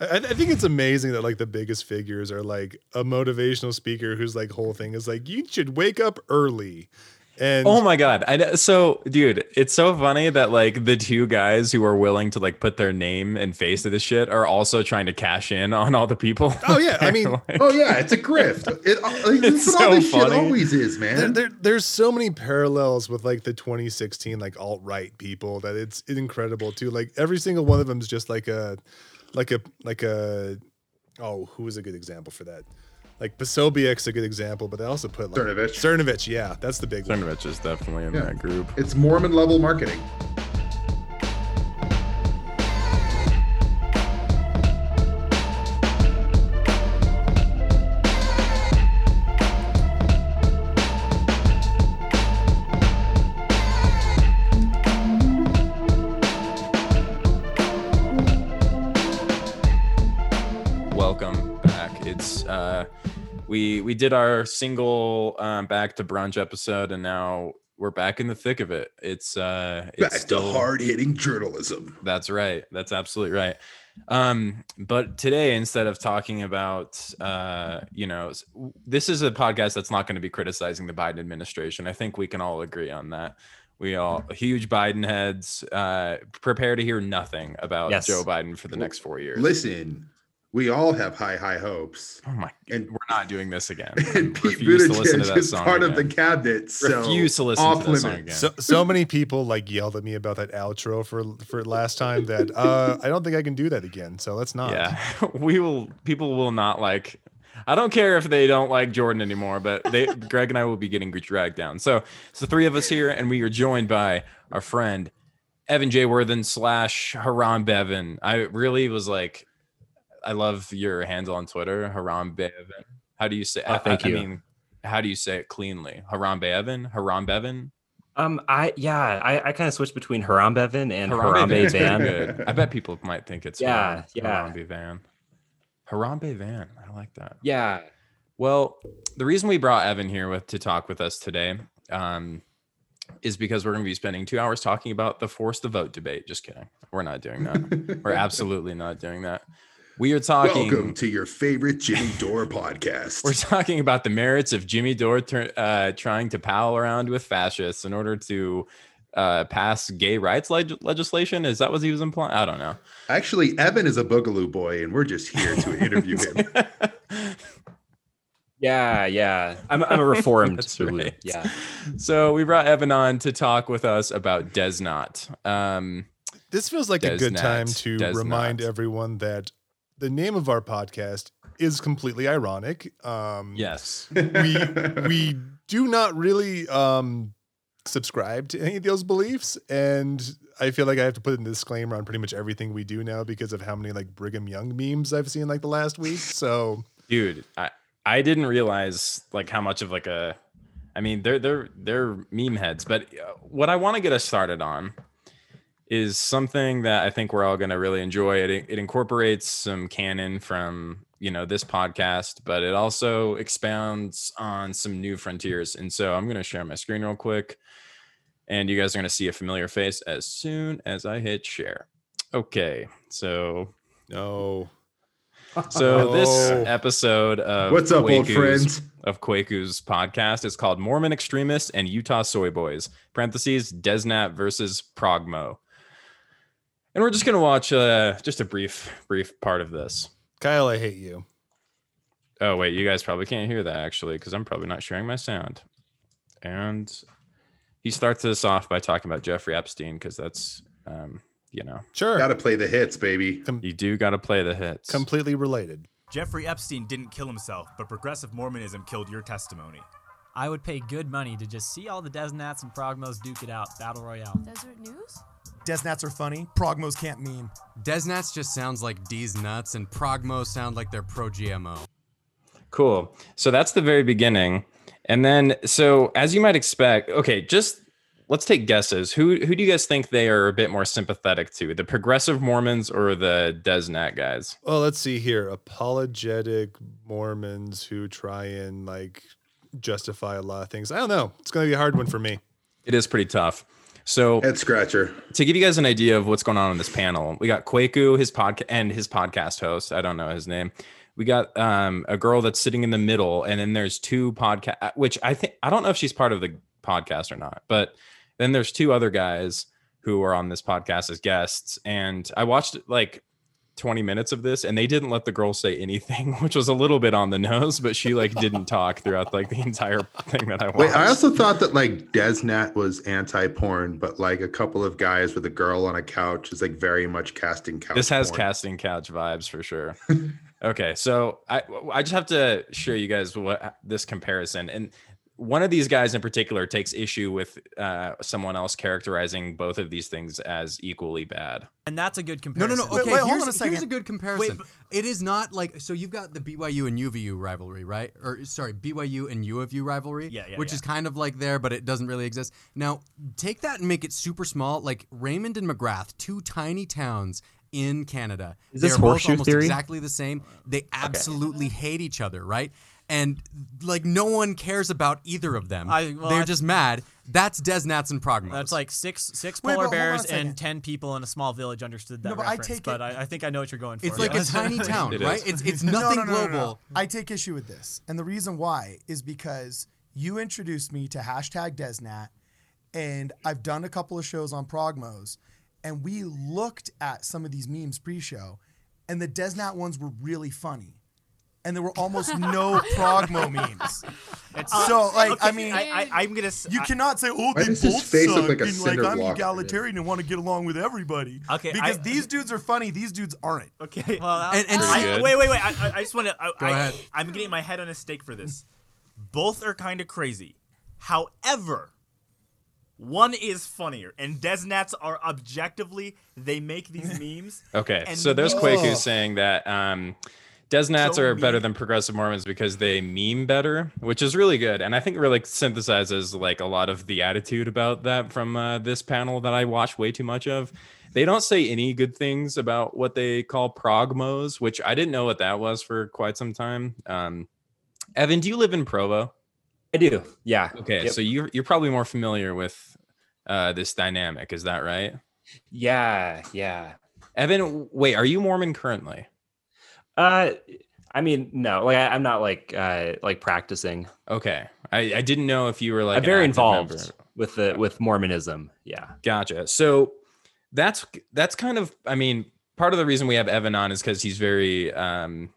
I, I think it's amazing that like the biggest figures are like a motivational speaker whose like whole thing is like you should wake up early. And Oh my god! I know- so, dude, it's so funny that like the two guys who are willing to like put their name and face to this shit are also trying to cash in on all the people. Oh, yeah, I mean- Like, Oh yeah, it's a grift. It, uh, like, It's that's what all so this shit funny. always is, there, man. there, there's so many parallels with like the 2016 like alt right people that it's incredible too. Like every single one of them is just like a, like a like a, oh who is a good example for that? Like Posobiec's a good example, but they also put like Cernovich. Cernovich, yeah, that's the big one. Cernovich is definitely in Yeah. that group. It's Mormon level marketing. We we did our single um, back to brunch episode, and now we're back in the thick of it. It's uh, it's Back still- to hard hitting journalism. That's right. That's absolutely right. Um, but today, instead of talking about, uh, you know, this is a podcast that's not going to be criticizing the Biden administration. I think we can all agree on that. We all huge Biden heads. Uh, prepare to hear nothing about Yes. Joe Biden for the next four years. Listen, we all have high, high hopes. Oh my! And- we're not doing this again. And Pete Refuse to listen to Buttigieg that is song part of the again. cabinet. So Refuse to listen off to that song limits. again. So so many people like yelled at me about that outro for for last time that uh I don't think I can do that again. So let's not. Yeah, we will. People will not like. I don't care if they don't like Jordan anymore, but they, Greg and I will be getting dragged down. So it's the three of us here, and we are joined by our friend Evan J. Worthen slash Haram Bevan. I really was like, I love your handle on Twitter, Haram Bevan. How do you say? Oh, thank I, you. I mean, how do you say it cleanly? Haram Bevan, Haram Bevan, Um, I yeah, I, I kind of switched between Harambe Bevan and Harambe Harambe Van. good. I bet people might think it's Yeah, Haram- yeah. Harambe Van. Harambe Van. I like that. Yeah, Well, the reason we brought Evan here with to talk with us today um, is because we're going to be spending two hours talking about the force the vote debate. Just kidding. We're not doing that. we're absolutely not doing that. We are talking. Welcome to your favorite Jimmy Dore podcast. We're talking about the merits of Jimmy Dore tur- uh, trying to pal around with fascists in order to uh, pass gay rights leg- legislation. Is that what he was implying? I don't know. Actually, Evan is a boogaloo boy, and we're just here to interview him. yeah, yeah. I'm I'm a reformed That's Boogaloo. right. Yeah, so we brought Evan on to talk with us about Desnat. Um, This feels like a good time to Does remind everyone that the name of our podcast is completely ironic. Um yes. we we do not really um subscribe to any of those beliefs and I feel like I have to put a disclaimer on pretty much everything we do now because of how many like Brigham Young memes I've seen like the last week. So dude i i didn't realize like how much of like a i mean they're they're they're meme heads but uh, what i want to get us started on is something that i think we're all going to really enjoy it it incorporates some canon from you know this podcast but it also expounds on some new frontiers and so i'm going to share my screen real quick and you guys are going to see a familiar face as soon as i hit share okay so no. so this episode of What's up, old Kwaku's- friends? of Kwaku's podcast is called Mormon Extremists and Utah Soy Boys. Parentheses Desnat versus Progmo. And we're just gonna watch uh, just a brief brief part of this. Kyle, I hate you. Oh wait, you guys probably can't hear that actually because I'm probably not sharing my sound. And he starts this off by talking about Jeffrey Epstein because that's um, you know Sure. Got to play the hits, baby. you do got to play the hits. completely related. Jeffrey Epstein didn't kill himself, but progressive Mormonism killed your testimony. I would pay good money to just see all the Desnats and Progmos duke it out, battle royale. Deseret News? Desnats are funny. Progmos can't meme. Desnats just sounds like D's nuts, and Progmo sound like they're pro GMO. Cool. So that's the very beginning. And then so as you might expect, okay, just let's take guesses. Who who do you guys think they are a bit more sympathetic to? The progressive Mormons or the Desnat guys? Well, let's see here. Apologetic Mormons who try and like justify a lot of things. I don't know. It's going to be a hard one for me. It is pretty tough. So Head scratcher. to give you guys an idea of what's going on in this panel, we got Kwaku, his podcast, and his podcast host. I don't know his name. We got um, a girl that's sitting in the middle, and then there's two podcast, which I think I don't know if she's part of the podcast or not, but then there's two other guys who are on this podcast as guests, and I watched like 20 minutes of this, and they didn't let the girl say anything, which was a little bit on the nose, but she like didn't talk throughout like the entire thing that I watched. Wait, I also thought that like Desnat was anti-porn, but like a couple of guys with a girl on a couch is like very much casting couch. this has porn. casting couch vibes for sure okay so i i just have to show you guys what this comparison and one of these guys in particular takes issue with uh, someone else characterizing both of these things as equally bad And that's a good comparison. no, no. no. Okay, wait, hold here's, on a here's a good comparison. but- it is not like so you've got the BYU and UVU rivalry, right? Or sorry, BYU and U of U rivalry, Yeah, yeah, which yeah. is kind of like there, but it doesn't really exist. Now, take that and make it super small, like Raymond and Magrath, two tiny towns in Canada. Is this They're both almost theory? exactly the same. They absolutely hate each other, right? And like no one cares about either of them. I- well, They're I- just mad. That's Desnats and Progmos. That's like six six Wait, polar but hold on a bears second. and ten people in a small village understood that No, but I reference. take but it- I, I think I know what you're going for. it's like yeah. a tiny town, It right? is. It's it's No, nothing no, no, no, no. global. I take issue with this. And the reason why is because you introduced me to hashtag Desnat, and I've done a couple of shows on Progmos, and we looked at some of these memes pre show, and the Desnat ones were really funny. And there were almost no Progmo memes. so, like, I mean, I, I, am gonna. s- you I- cannot say, "Oh, Why they does his both face look suck," like a and like I'm egalitarian and want to get along with everybody. Okay, because I- these dudes are funny. These dudes aren't. Okay. Well, And- and I- wait, wait, wait. I, I- I just want to. Go I, ahead. I'm getting my head on a stake for this. Both are kind of crazy. However, one is funnier, and Desnats are objectively they make these memes. okay And so there's Oh. Kwaku saying that um Desnats So are better than progressive Mormons because they meme better, which is really good. And I think it really synthesizes like a lot of the attitude about that from uh, this panel that I watch way too much of. They don't say any good things about what they call progmos, which I didn't know what that was for quite some time. Um, Evan, do you live in Provo? I do. Yeah. Okay, Yep. so you're you're probably more familiar with uh, this dynamic, is that right? Yeah. Yeah. Evan, wait, are you Mormon currently? Uh, I mean, no, like I, I'm not like uh like practicing. Okay, I, I didn't know if you were like I'm very involved member. with the with Mormonism. Yeah. Gotcha. So that's that's kind of I mean part of the reason we have Evan on is because he's very um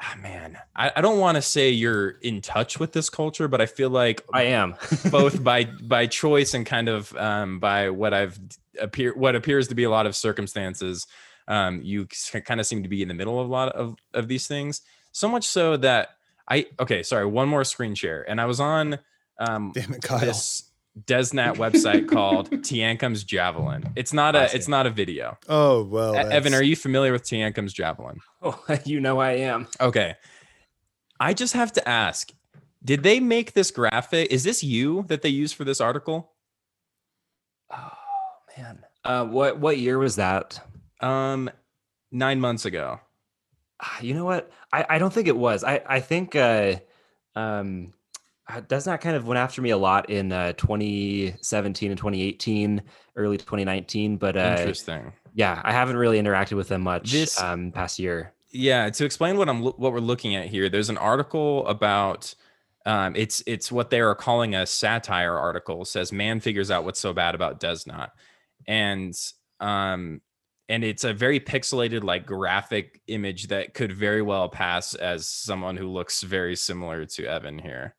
ah, man I, I don't want to say you're in touch with this culture but I feel like I am. both by by choice and kind of um by what I've appear what appears to be a lot of circumstances um you kind of seem to be in the middle of a lot of of these things so much so that I okay sorry one more screen share and I was on um Damn it, Kyle. this Desnat website called Teancum's Javelin. It's not a it's not a video. Oh well, E- Evan, are you familiar with Teancum's Javelin? oh, you know I am. Okay. I just have to ask, did they make this graphic? Is this you that they used for this article? Oh man. Uh, what what year was that? Um 9 months ago. Ah, You know what? I, I don't think it was. I I think uh, um, uh, Desnat kind of went after me a lot in uh, 2017 and 2018, early 2019. But uh, Interesting. yeah, I haven't really interacted with them much This- um, past year. Yeah, to explain what I'm what we're looking at here, there's an article about um, it's it's what they are calling a satire article. It says man figures out what's so bad about Desnat, and um, and it's a very pixelated like graphic image that could very well pass as someone who looks very similar to Evan here.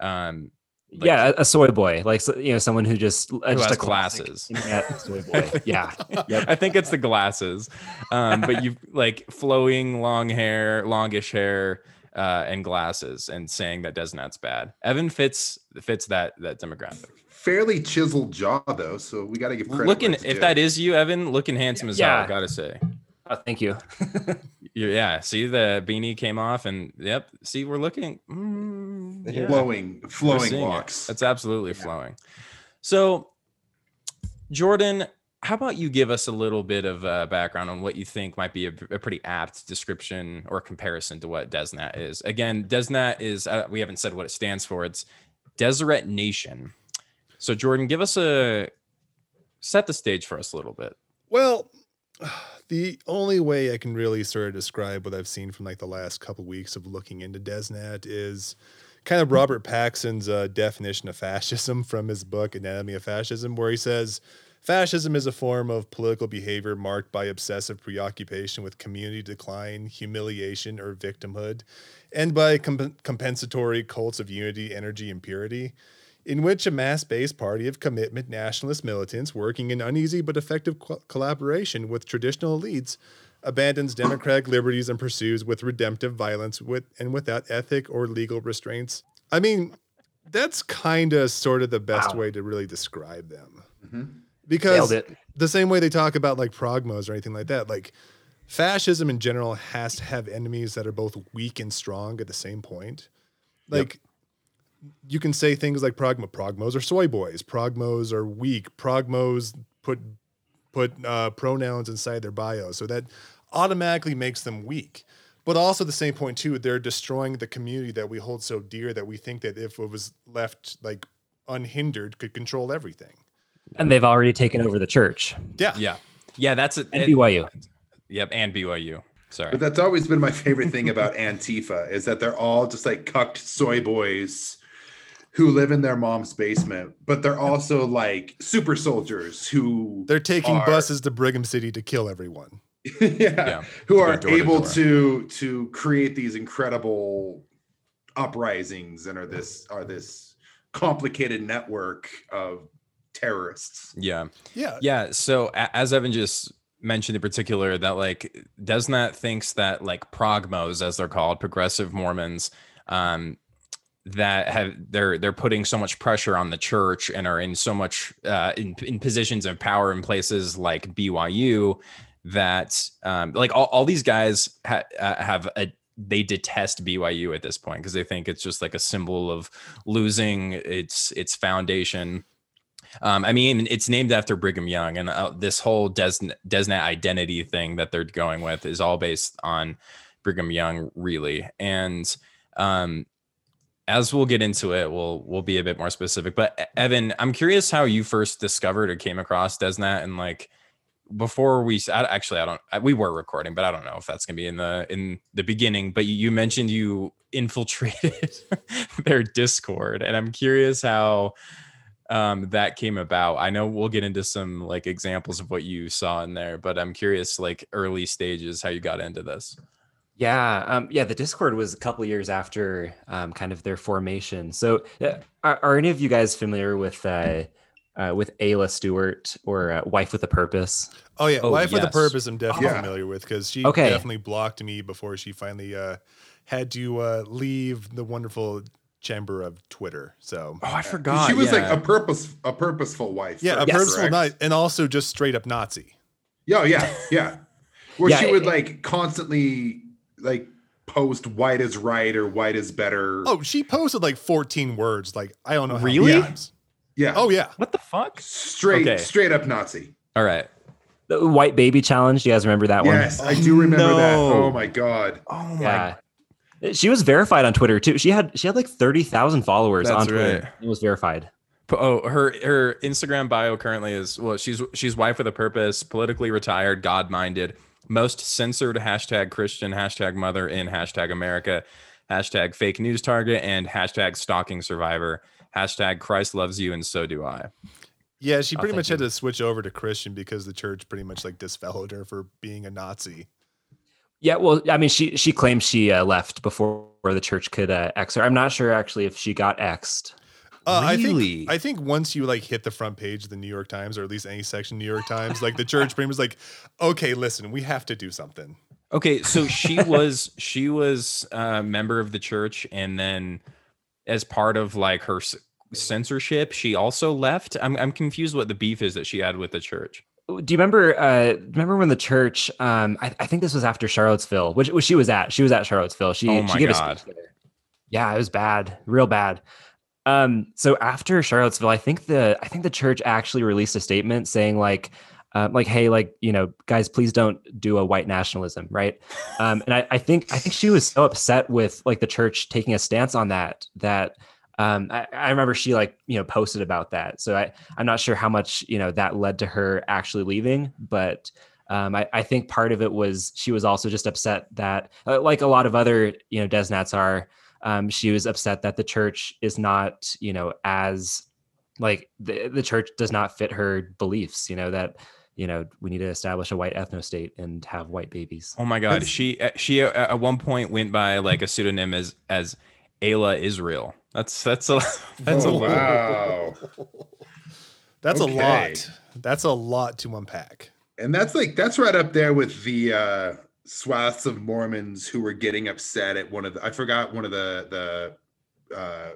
Um, like- yeah, a, soy boy, like so- you know, someone who just uh, Who just has a glasses. soy boy. Yeah, Yep. I think it's the glasses. Um, but you've like flowing long hair, longish hair, uh, and glasses, and saying that Desnat's bad. Evan fits fits that that demographic. Fairly chiseled jaw though, so we got to give credit. looking, if due. that is you, Evan, looking handsome as hell. Yeah. I gotta say. Oh, thank you. You- yeah. See the beanie came off, and yep. See, we're looking. mm, yeah. flowing, flowing seeing it. locks. That's absolutely flowing. So, Jordan, how about you give us a little bit of uh, background on what you think might be a, a pretty apt description or comparison to what DesNat is? Again, DesNat is, uh, we haven't said what it stands for. It's Deseret Nation. So, Jordan, give us a set the stage for us a little bit. Well, the only way I can really sort of describe what I've seen from like the last couple weeks of looking into Desnat is kind of Robert Paxton's uh, definition of fascism from his book Anatomy of Fascism, where he says fascism is a form of political behavior marked by obsessive preoccupation with community decline, humiliation, or victimhood, and by comp- compensatory cults of unity, energy, and purity in which a mass based party of commitment nationalist militants working in uneasy but effective co- collaboration with traditional elites abandons democratic liberties and pursues with redemptive violence with and without ethic or legal restraints. I mean, that's kind of sort of the best Wow. way to really describe them. Mhm. Because the same way they talk about like progmos or anything like that, like fascism in general has to have enemies that are both weak and strong at the same point. Like you can say things like progmo progmos are soy boys, progmos are weak, progmos put put uh, pronouns inside their bio, so that automatically makes them weak. But also at the same point too, they're destroying the community that we hold so dear that we think that if it was left like unhindered, could control everything. And they've already taken over the church Yeah, Yeah, yeah, that's it. and it- BYU. Yep, and BYU. Sorry. But that's always been my favorite thing about Antifa is that they're all just like cucked soy boys who live in their mom's basement, but they're also like super soldiers who they're taking are- buses to Brigham City to kill everyone. yeah, Yeah, who are door able door. to to create these incredible uprisings and are this are this complicated network of terrorists. Yeah. Yeah, Yeah. So a- as Evan just mentioned in particular, that like Desnat thinks that like progmos, as they're called, progressive Mormons, um, that have they're they're putting so much pressure on the church and are in so much uh, in in positions of power in places like BYU that um, like all, all these guys ha- uh, have a they detest BYU at this point because they think it's just like a symbol of losing its its foundation. Um, I mean, it's named after Brigham Young, and uh, this whole Des- Desnat identity thing that they're going with is all based on Brigham Young, really. And um, as we'll get into it, we'll we'll be a bit more specific. But Evan, I'm curious how you first discovered or came across Desnat, and like before we I, actually I don't I, we were recording, but I don't know if that's gonna be in the in the beginning. But you, you mentioned you infiltrated their Discord, and I'm curious how um that came about i know we'll get into some like examples of what you saw in there but i'm curious like early stages how you got into this Yeah, um, yeah. The Discord was a couple years after um, kind of their formation. So, uh, are, are any of you guys familiar with uh, uh, with Ayla Stewart or uh, Wife with a Purpose? Oh yeah, Oh, Life with a. Purpose. I'm definitely Yeah. familiar with because she Okay. definitely blocked me before she finally uh, had to uh, leave the wonderful chamber of Twitter. So oh i forgot she was like a purpose a purposeful wife. yeah, a first, purposeful correct? night, and also just straight up Nazi. Yeah, yeah, yeah. Where Yeah, she would it- like constantly like post white is right or white is better. Oh, she posted like 14 words. Like I don't know Really? many times. yeah. Oh yeah. what the fuck straight Okay. straight up Nazi. all right The White Baby Challenge. Do you guys remember that one? Yes, I do remember that. Oh my god. oh my Yeah. She was verified on Twitter too. She had she had like thirty thousand followers on Twitter. right. It was verified. Oh, her her Instagram bio currently is well, she's she's wife with a purpose, politically retired, God minded, most censored hashtag Christian, hashtag mother in hashtag America, hashtag fake news target, and hashtag stalking survivor, hashtag Christ loves you and so do I. Yeah, she Oh, pretty thank much had you. to switch over to Christian because the church pretty much like disfellowed her for being a Nazi. Yeah, well, I mean, she she claims she uh, left before the church could uh, X her. I'm not sure actually if she got X'd. Uh, I think I think once you like hit the front page of the New York Times or at least any section of New York Times, like the church pretty much like, okay, listen, we have to do something. Okay, so she was she was a member of the church, and then as part of like her s- censorship, she also left. I'm I'm confused what the beef is that she had with the church. Do you remember? Uh, remember when the church? Um, I, I think this was after Charlottesville, which, which she was at. She was at Charlottesville. She, Oh she gave God. a speech there. Yeah, it was bad, real bad. Um, so after Charlottesville, I think the I think the church actually released a statement saying like, uh, like, hey, like you know, guys, please don't do a white nationalism, right? Um, and I, I think I think she was so upset with like the church taking a stance on that that um, I, I remember she like you know posted about that. So I I'm not sure how much you know that led to her actually leaving, but um, I, I think part of it was she was also just upset that uh, like a lot of other you know Desnats are. Um, she was upset that the church is not you know as like the, the church does not fit her beliefs. You know that you know we need to establish a white ethno state and have white babies. Oh my god, she uh, she uh, at one point went by like a pseudonym as as Ayla Israel. That's that's a that's oh, a wow. That's Okay. a lot. That's a lot to unpack. And that's like that's right up there with the uh swaths of Mormons who were getting upset at one of the I forgot one of the the uh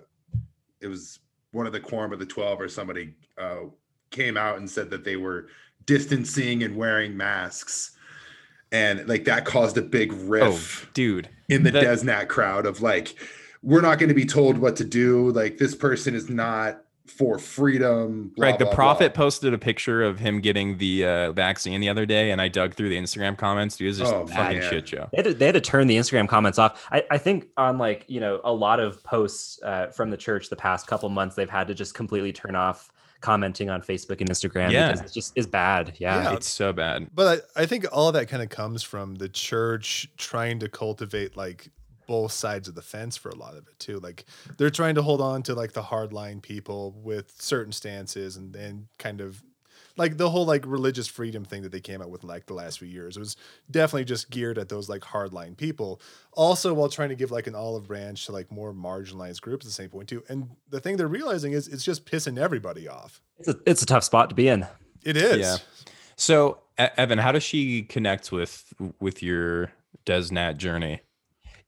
it was one of the quorum of the 12 or somebody uh came out and said that they were distancing and wearing masks. And like that caused a big oh dude. in the that- Desnat crowd of like, we're not going to be told what to do. Like this person is not for freedom. blah, Greg, the blah, prophet blah. posted a picture of him getting the uh, vaccine the other day, and I dug through the Instagram comments. Dude, it was just Oh, a fucking man. shit show. They had, to, they had to turn the Instagram comments off. I, I think on like you know a lot of posts uh, from the church the past couple months, they've had to just completely turn off commenting on Facebook and Instagram Yeah. because it just is bad. Yeah. Yeah. It's so bad. But I, I think all of that kind of comes from the church trying to cultivate like both sides of the fence for a lot of it too. Like they're trying to hold on to like the hardline people with certain stances and then kind of like the whole like religious freedom thing that they came out with like the last few years. It was definitely just geared at those like hardline people. Also while trying to give like an olive branch to like more marginalized groups at the same point too. And the thing they're realizing is it's just pissing everybody off. It's a, it's a tough spot to be in. It is. Yeah. So, Evan, how does she connect with with your Desnat journey?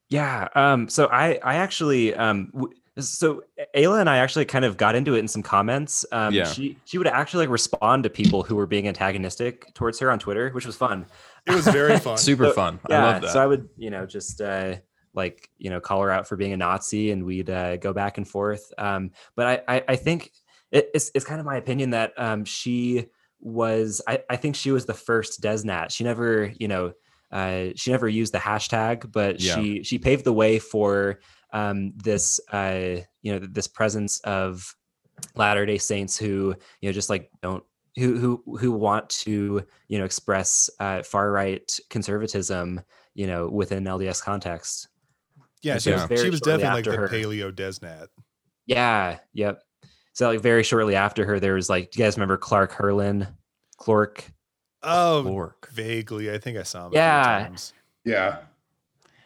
Yeah. Um, so I, I actually, um, w- so Ayla and I actually kind of got into it in some comments. Um, Yeah. she, she would actually like respond to people who were being antagonistic towards her on Twitter, which was fun. It was very fun. Super So- fun. I Yeah. love that. So I would, you know, just, uh, like, you know, call her out for being a Nazi and we'd, uh, go back and forth. Um, but I, I, I think it, it's, it's kind of my opinion that, um, she was, I, I think she was the first Desnat. She never, you know, uh, she never used the hashtag, but Yeah. she she paved the way for um, this uh, you know this presence of Latter Day Saints who you know just like don't who who who want to you know express uh, far right conservatism you know within LDS context. Yeah, so was, she was definitely like the her- paleo Desnat. Yeah. Yep. So like very shortly after her, there was like, do you guys remember Clark Herlin, Clark? Oh, Lork. vaguely. I think I saw him. Yeah. Times. Yeah.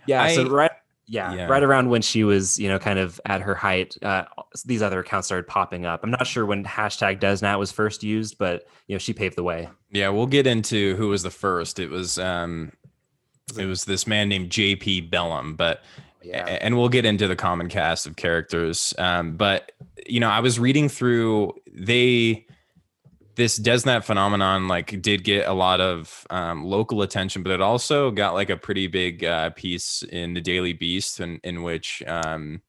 Yeah. I- so right. Yeah, Yeah. right around when she was, you know, kind of at her height, uh, these other accounts started popping up. I'm not sure when hashtag Desnat was first used, but you know, she paved the way. Yeah, we'll get into who was the first. It was um it was this man named JP Bellum, but Yeah. and we'll get into the common cast of characters. Um, but you know, I was reading through they this Desnat phenomenon like did get a lot of um, local attention, but it also got like a pretty big uh, piece in the Daily Beast, in, in which um,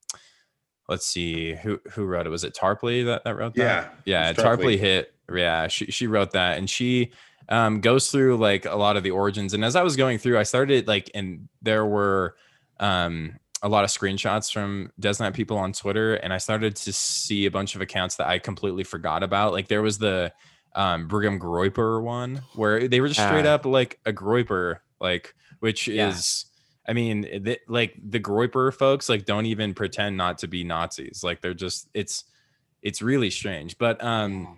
let's see who who wrote it. Was it Tarpley that, that wrote that? Yeah. yeah. Tarpley. Tarpley hit. Yeah, she she wrote that, and she um, goes through like a lot of the origins. And as I was going through, I started like, and there were um, a lot of screenshots from Desnat people on Twitter, and I started to see a bunch of accounts that I completely forgot about. Like there was the um, Brigham Groyper one where they were just straight Ah. up like a Groyper, like which Yeah. is. I mean, th- like the Groyper folks, like don't even pretend not to be Nazis. Like they're just, it's, it's really strange. But um,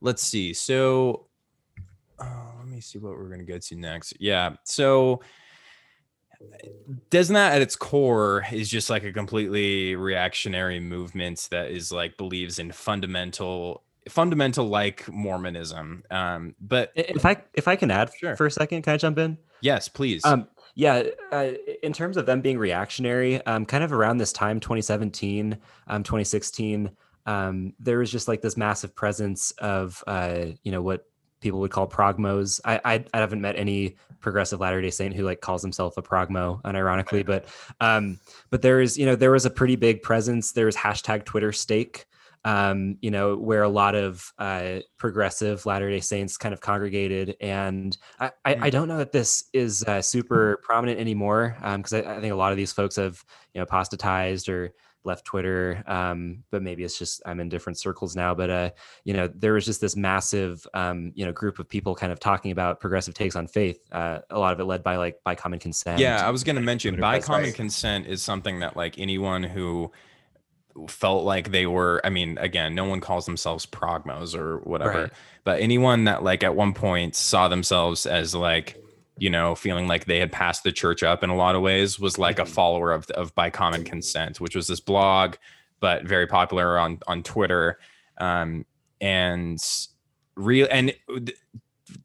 let's see. So, uh, let me see what we're gonna get to next. Yeah. So, Desnat at its core is just like a completely reactionary movement that is like believes in fundamental, fundamental like Mormonism. Um, but If I if I can add Sure. for a second, can I jump in? yes, please. Um, yeah, uh, in terms of them being reactionary, um, kind of around this time, 2017, um, 2016, um, there was just like this massive presence of, uh, you know, what people would call progmos. I, I, I haven't met any progressive Latter Day Saint who like calls himself a progmo, unironically, but, um, but there is, you know, there was a pretty big presence. There was hashtag Twitter stake. Um, you know, where a lot of uh, progressive Latter Day Saints kind of congregated, and I, I, I don't know that this is uh, super prominent anymore because I, I think a lot of these folks have you know apostatized or left Twitter, um, but maybe it's just I'm in different circles now. But uh, you know, there was just this massive, um, you know, group of people kind of talking about progressive takes on faith. Uh, a lot of it led by like by common consent. Yeah, I was going to mention by common consent is something that like anyone who felt like they were I mean again no one calls themselves progmos or whatever Right. but anyone that like at one point saw themselves as like you know feeling like they had passed the church up in a lot of ways was like a follower of of by common consent which was this blog but very popular on on Twitter um and real and th-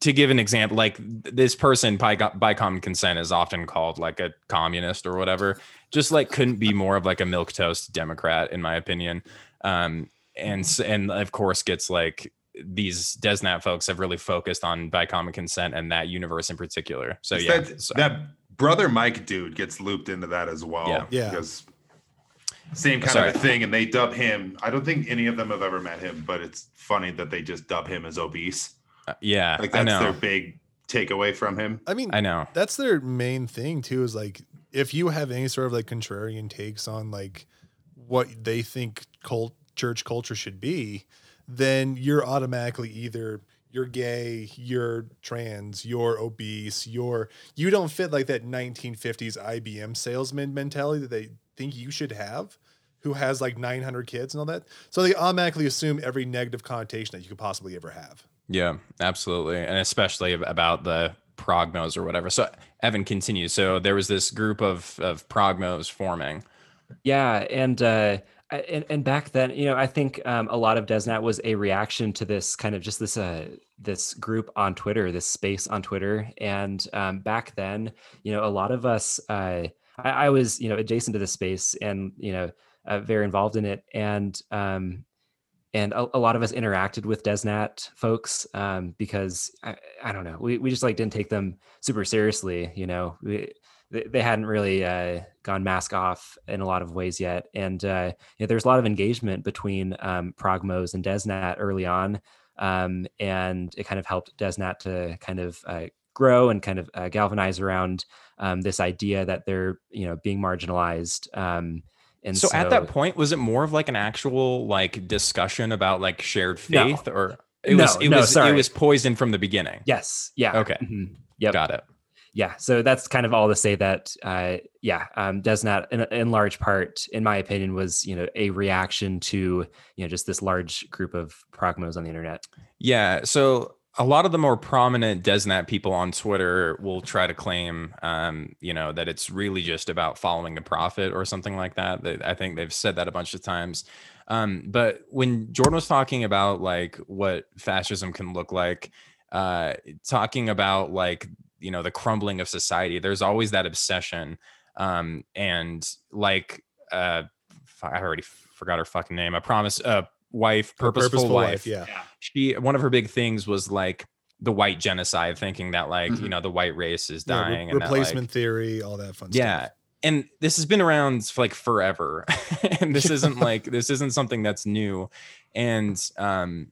to give an example, like th- this person by, by common consent is often called like a communist or whatever. Just like couldn't be more of like a milk toast Democrat, in my opinion. Um, and and of course gets like these Desnat folks have really focused on by common consent and that universe in particular. So It's yeah, that, so- that brother Mike dude gets looped into that as well. Yeah. Yeah. Because same kind Sorry. of a thing, and they dub him. I don't think any of them have ever met him, but it's funny that they just dub him as obese. uh, yeah, Like I that's know, their big takeaway from him. I mean, I know. that's their main thing too. Is like if you have any sort of like contrarian takes on like what they think cult church culture should be, then you're automatically either you're gay, you're trans, you're obese, you're you don't fit like that 1950s IBM salesman mentality that they think you should have. Who has like 900 kids and all that? So they automatically assume every negative connotation that you could possibly ever have. Yeah, absolutely. And especially about the progmos or whatever. So Evan continues. So there was this group of of progmos forming. Yeah, and uh, and and back then, you know, I think um, a lot of Desnat was a reaction to this kind of just this uh this group on Twitter, this space on Twitter, and um, back then, you know, a lot of us, uh, I, I was, you know, adjacent to the space, and you know, uh, very involved in it, and um, and a, a lot of us interacted with Desnat folks um, because I, I don't know, we we just like didn't take them super seriously, you know. We, they, hadn't really uh, gone mask off in a lot of ways yet. And uh, you know, there's a lot of engagement between um, Progmos and Desnat early on. Um, and it kind of helped Desnat to kind of uh, grow and kind of uh, galvanize around um, this idea that they're, you know, being marginalized. And so, at that point, was it more of like an actual like discussion about like shared No. faith, or it No, was it no, was sorry. it was poisoned from the beginning? yes. Yeah. Okay. mhm, Yep. Got it. yeah so that's kind of all to say that uh yeah um not in, in large part in my opinion was you know a reaction to you know just this large group of progmos on the internet Yeah. So a lot of the more prominent Desnat people on Twitter will try to claim, um, you know, that it's really just about following the prophet or something like that. I think they've said that a bunch of times. Um, but when Jordan was talking about like what fascism can look like, uh, talking about like you know the crumbling of society, there's always that obsession. Um, and like uh, I already forgot her fucking name. I promise. Uh, wife, purposeful, wife yeah. she one of her big things was like the white genocide thinking that like you Mhm. know the white race is Yeah, re- dying and that, like- replacement theory, all that fun stuff. yeah stuff. and this has been around for like forever and this isn't like this isn't something that's new and um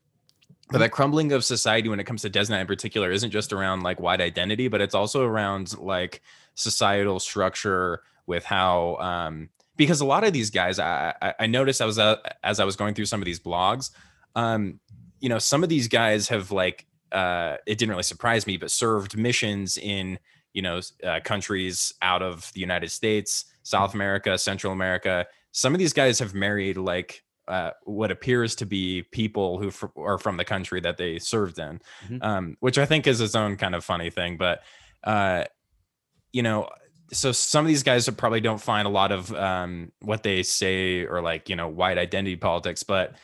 but that crumbling of society when it comes to Desna in particular isn't just around like white identity, but it's also around like societal structure with how um because a lot of these guys I I, I noticed I was uh, as I was going through some of these blogs, um, you know, some of these guys have like uh it didn't really surprise me, but served missions in you know uh, countries out of the United States, South America, Central America. Some of these guys have married like uh, what appears to be people who fr- are from the country that they served in, Mhm. um, which I think is its own kind of funny thing. But uh, you know, so some of these guys probably don't find a lot of um, what they say or like you know white identity politics, but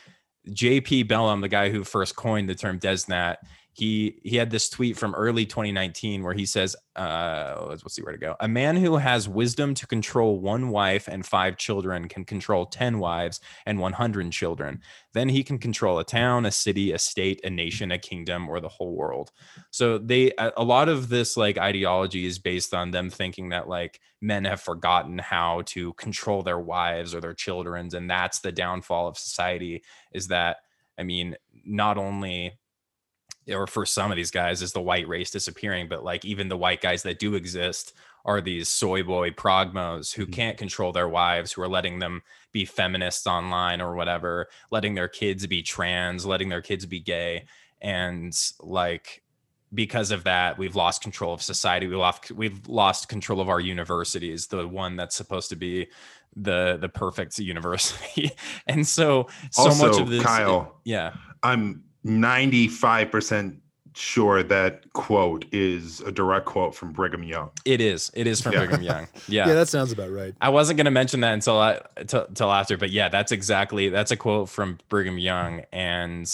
JP Bellum, the guy who first coined the term DesNat, he he had this tweet from early 2019 where he says, uh, let's, see where to go. A man who has wisdom to control one wife and five children can control 10 wives and 100 children. Then he can control a town, a city, a state, a nation, a kingdom, or the whole world. So they a, a lot of this like ideology is based on them thinking that like men have forgotten how to control their wives or their children's, and that's the downfall of society. Is that I mean, not only or for some of these guys is the white race disappearing but like even the white guys that do exist are these soy boy progmos who Mhm. can't control their wives, who are letting them be feminists online or whatever, letting their kids be trans, letting their kids be gay. And like, because of that, we've lost control of society. We lost we've lost control of our universities, the one that's supposed to be the the perfect university. and so so much of this Kyle, yeah. I'm 95% sure that quote is a direct quote from Brigham Young. It is. It is from Yeah. Brigham Young. Yeah. Yeah. that sounds about right. I wasn't going to mention that until I, till, till after, but yeah, that's exactly that's a quote from Brigham Young, and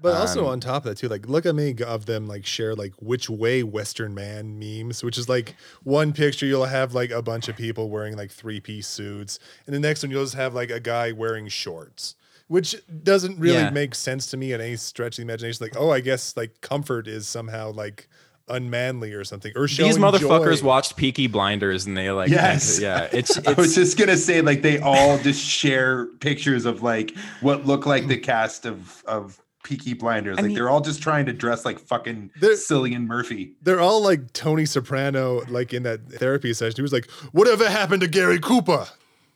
But also Um, on top of that too, like look at me of them like share like which way Western man memes, which is like one picture you'll have like a bunch of people wearing like three piece suits, and the next one you'll just have like a guy wearing shorts, which doesn't really Yeah. make sense to me in any stretch of the imagination. Like, oh, I guess like comfort is somehow like unmanly or something, or showing these motherfuckers joy. watched Peaky Blinders, and they like Yes. yeah, it's I was just gonna say, like they all just share pictures of like what look like the cast of of Peaky Blinders. I like mean- they're all just trying to dress like fucking They're- Cillian Murphy. They're all like Tony Soprano, like in that therapy session. He was like, "Whatever happened to Gary Cooper?"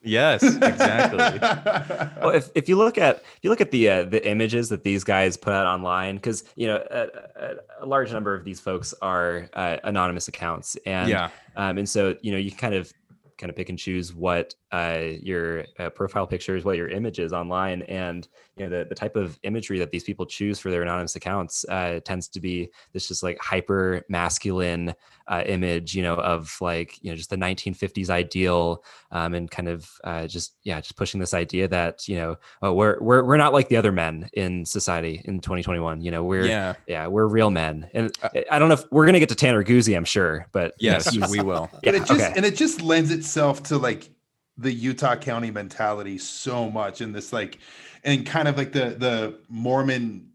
Yes, exactly. well, if, if you look at if you look at the uh, the images that these guys put out online, because you know a, a, a large number of these folks are uh, anonymous accounts, and yeah, um, and so you know you kind of kind of pick and choose what uh, your uh, profile pictures, what your image is online, and you know the, the type of imagery that these people choose for their anonymous accounts uh, tends to be this just like hyper masculine uh, image, you know, of like you know just the 1950s ideal, um, and kind of uh, just yeah, just pushing this idea that you know oh, we're we're we're not like the other men in society in 2021. You know, we're yeah, yeah, we're real men, and I don't know if we're gonna get to Tanner Guzzi, I'm sure, but you know, yes, we will. and it just okay. and it just lends itself to like the Utah County mentality so much, and this like and kind of like the the Mormon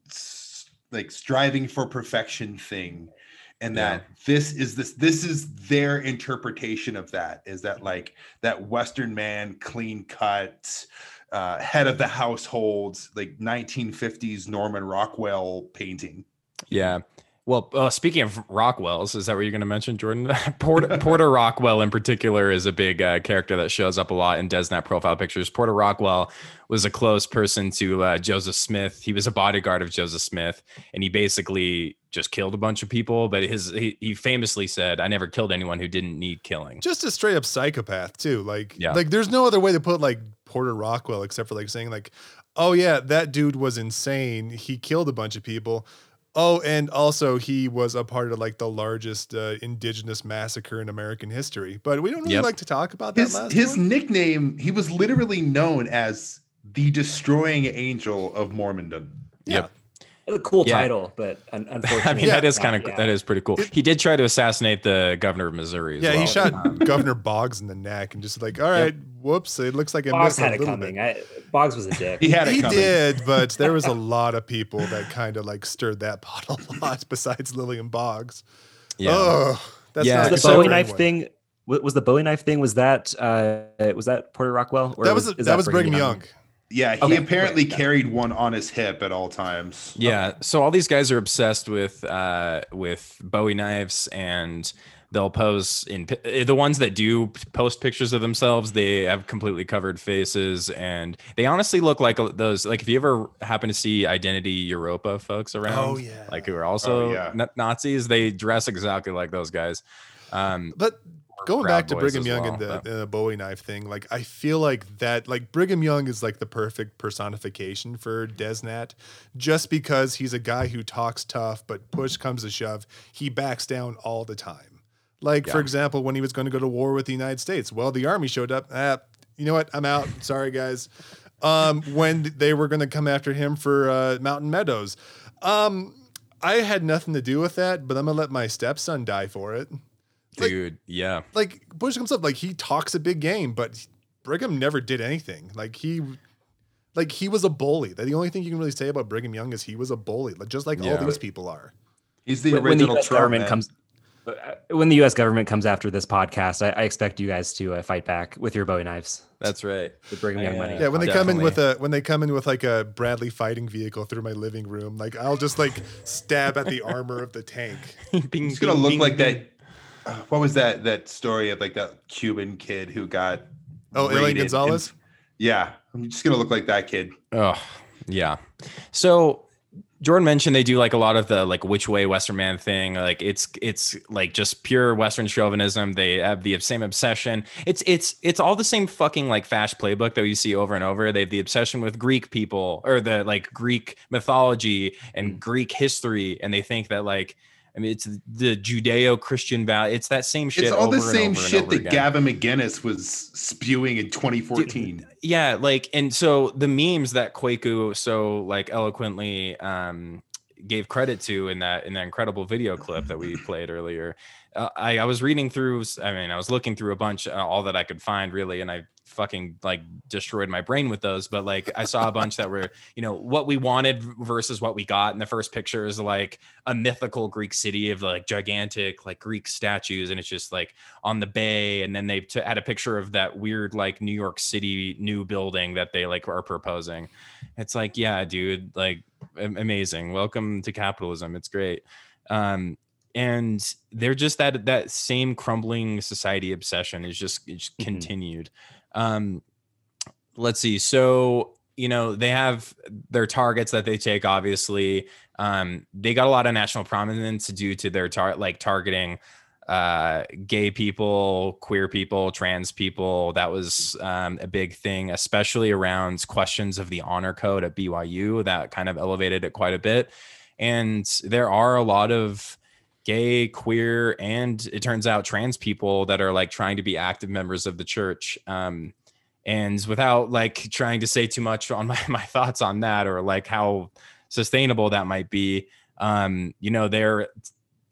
like striving for perfection thing. And Yeah. that this is this this is their interpretation of that is that like that Western man, clean cut, uh, head of the household, like 1950s Norman Rockwell painting. Yeah. Well, uh, speaking of Rockwell's, is that what you're going to mention, Jordan? Porter, Porter Rockwell, in particular, is a big uh, character that shows up a lot in DesNat profile pictures. Porter Rockwell was a close person to uh, Joseph Smith. He was a bodyguard of Joseph Smith, and he basically just killed a bunch of people. But his he, he famously said, "I never killed anyone who didn't need killing." just a straight up psychopath too. Like, Yeah. like there's no other way to put like Porter Rockwell except for like saying like, oh yeah, that dude was insane. He killed a bunch of people. Oh, and also he was a part of like the largest uh, indigenous massacre in American history. But we don't really Yep. like to talk about that his last his one. nickname he was literally known as the destroying angel of mormondom Yep. a cool Yeah. title, but un- I unfortunately, mean, that is kind of yeah. that is pretty cool. He did try to assassinate the governor of Missouri. As Yeah, well. he shot Um, Governor Boggs in the neck and just like, all right, whoops, it looks like I Boggs missed had a it little coming. bit. I, Boggs was a dick. he had it He coming did, but there was a lot of people that kind of like stirred that pot a lot besides Lilburn Boggs. yeah. Oh, that's Yeah, not the Bowie knife anyone. thing was the Bowie knife thing. Was that uh, was that Porter Rockwell? Or That was is that was Brigham Young. Yeah he Okay, apparently great. carried one on his hip at all times Yeah. So all these guys are obsessed with uh with Bowie knives and they'll pose in eh, the ones that do post pictures of themselves they have completely covered faces and they honestly look like those like if you ever happen to see identity europa folks around Oh, yeah. like who are also Oh, yeah. Na- nazis they dress exactly like those guys um But going back to Brigham Young well, and the, the Bowie knife thing, like I feel like that, like Brigham Young is like the perfect personification for Desnat, just because he's a guy who talks tough, but push comes to shove, he backs down all the time. Like for example, when he was going to go to war with the United States, well, the army showed up. Ah, you know what? I'm out. Sorry, guys. Um, when they were going to come after him for uh, Mountain Meadows, um, I had nothing to do with that, but I'm gonna let my stepson die for it like- dude yeah like Bush comes up like he talks a big game, but Brigham never did anything. Like he, like he was a bully. That the only thing you can really say about Brigham Young is he was a bully, like, just like Yeah. all these people are. he's the when, when the original U.S. Government man. comes. uh, When the U.S. government comes after this podcast, I, I expect you guys to uh, fight back with your Bowie knives. that's right The Brigham Young I, money. Yeah, when they come in with a when they come in with like a Bradley fighting vehicle through my living room, like I'll just like stab at the armor of the tank. Bing, it's gonna bing, look bing, like bing. that what was that that story of like that Cuban kid who got Oh, Elian raided Gonzalez? and- yeah, I'm just gonna look like that kid. Oh, yeah. So Jordan mentioned they do like a lot of the like which way Western man thing. Like it's it's like just pure Western chauvinism. They have the same obsession. It's it's it's all the same fucking like fast playbook that we see over and over. They have the obsession with Greek people or the like Greek mythology and mm. Greek history, and they think that like I mean it's the Judeo-Christian value. It's that same shit. it's all the same shit that again. Gavin McInnes was spewing in 2014. yeah like and so the memes that Kwaku so like eloquently um gave credit to in that in that incredible video clip that we played earlier uh, I, I was reading through i mean i was looking through a bunch uh, all that i could find really and i fucking like destroyed my brain with those but like i saw a bunch that were you know what we wanted versus what we got and the first picture is like a mythical greek city of like gigantic like greek statues and it's just like on the bay and then they t- had a picture of that weird like new york city new building that they like are proposing. It's like yeah dude like amazing. Welcome to capitalism. It's great. Um and they're just that that same crumbling society obsession is just it's Mhm. continued. Um let's see. So you know they have their targets that they take obviously. Um they got a lot of national prominence due to their tar- like targeting uh gay people queer people trans people that was um, a big thing especially around questions of the honor code at byu that kind of elevated it quite a bit. And there are a lot of gay queer and it turns out trans people that are like trying to be active members of the church um and without like trying to say too much on my, my thoughts on that or like how sustainable that might be um you know there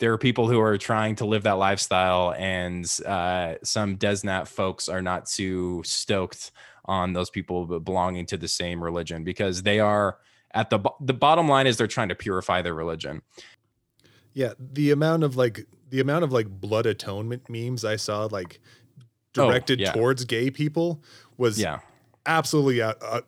there are people who are trying to live that lifestyle and uh some desnat folks are not too stoked on those people belonging to the same religion because they are at the bo- the bottom line is they're trying to purify their religion Yeah, the amount of like the amount of like blood atonement memes I saw like Oh, directed yeah. towards gay people was yeah absolutely uh, uh,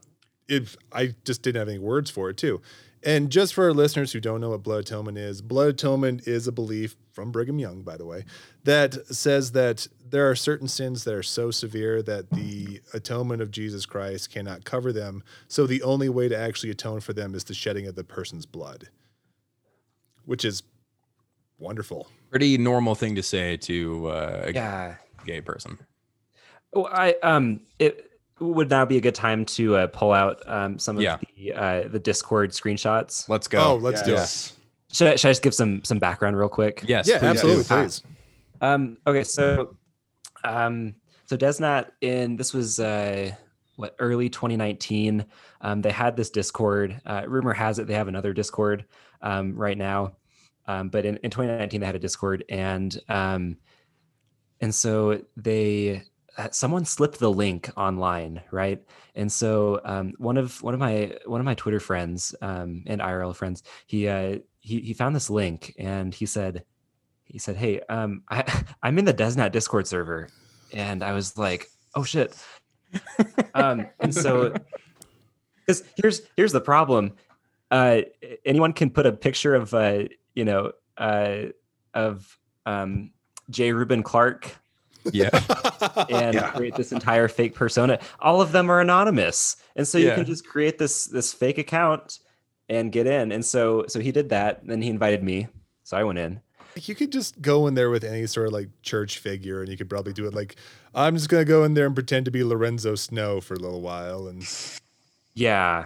if I just didn't have any words for it too. And just for our listeners who don't know what blood atonement is, blood atonement is a belief from Brigham Young, by the way, that says that there are certain sins that are so severe that the atonement of Jesus Christ cannot cover them. So the only way to actually atone for them is the shedding of the person's blood, which is wonderful. pretty normal thing to say to uh, a Yeah. gay person Oh, I um it would now be a good time to uh, pull out um some of Yeah. the uh, the Discord screenshots. let's go Oh, let's do it. Yes. Should I, should I just give some some background real quick? yes Yeah, please absolutely, do. please. Um, okay, so um, so Desnat in this was uh, what early 2019. Um, they had this Discord. Uh, rumor has it they have another Discord um, right now, um, but in, in 2019 they had a Discord, and um, and so they someone slipped the link online, right? And so um, one of one of my one of my Twitter friends um, and IRL friends, he uh, he he found this link and he said he said, "Hey, um, I, I'm in the Desnat Discord server," and I was like, "Oh shit!" um, and so, because here's here's the problem: uh, anyone can put a picture of, uh, you know, uh, of um, J. Reuben Clark yeah and Yeah. create this entire fake persona. All of them are anonymous, and so you Yeah. can just create this this fake account and get in. And so so he did that. Then he invited me, so I went in. You could just go in there with any sort of like church figure, and you could probably do it like, I'm just gonna go in there and pretend to be Lorenzo Snow for a little while, and Yeah.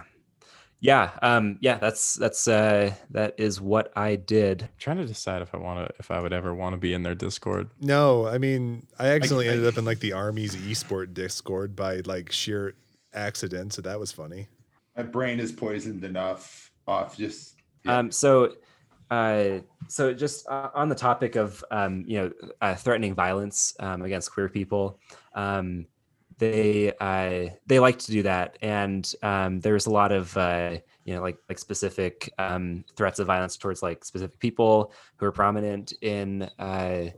Yeah. Um, yeah, that's that's uh that is what I did. trying to decide if i want to if i would ever want to be in their discord no, I mean, I accidentally I- ended up in like the Army's esport Discord by like sheer accident, so that was funny. My brain is poisoned enough off just. yeah. Um, so, uh, so just uh, on the topic of um, you know uh, threatening violence um, against queer people, um, they uh, they like to do that, and um, there's a lot of uh, you know like like specific um, threats of violence towards like specific people who are prominent in uh,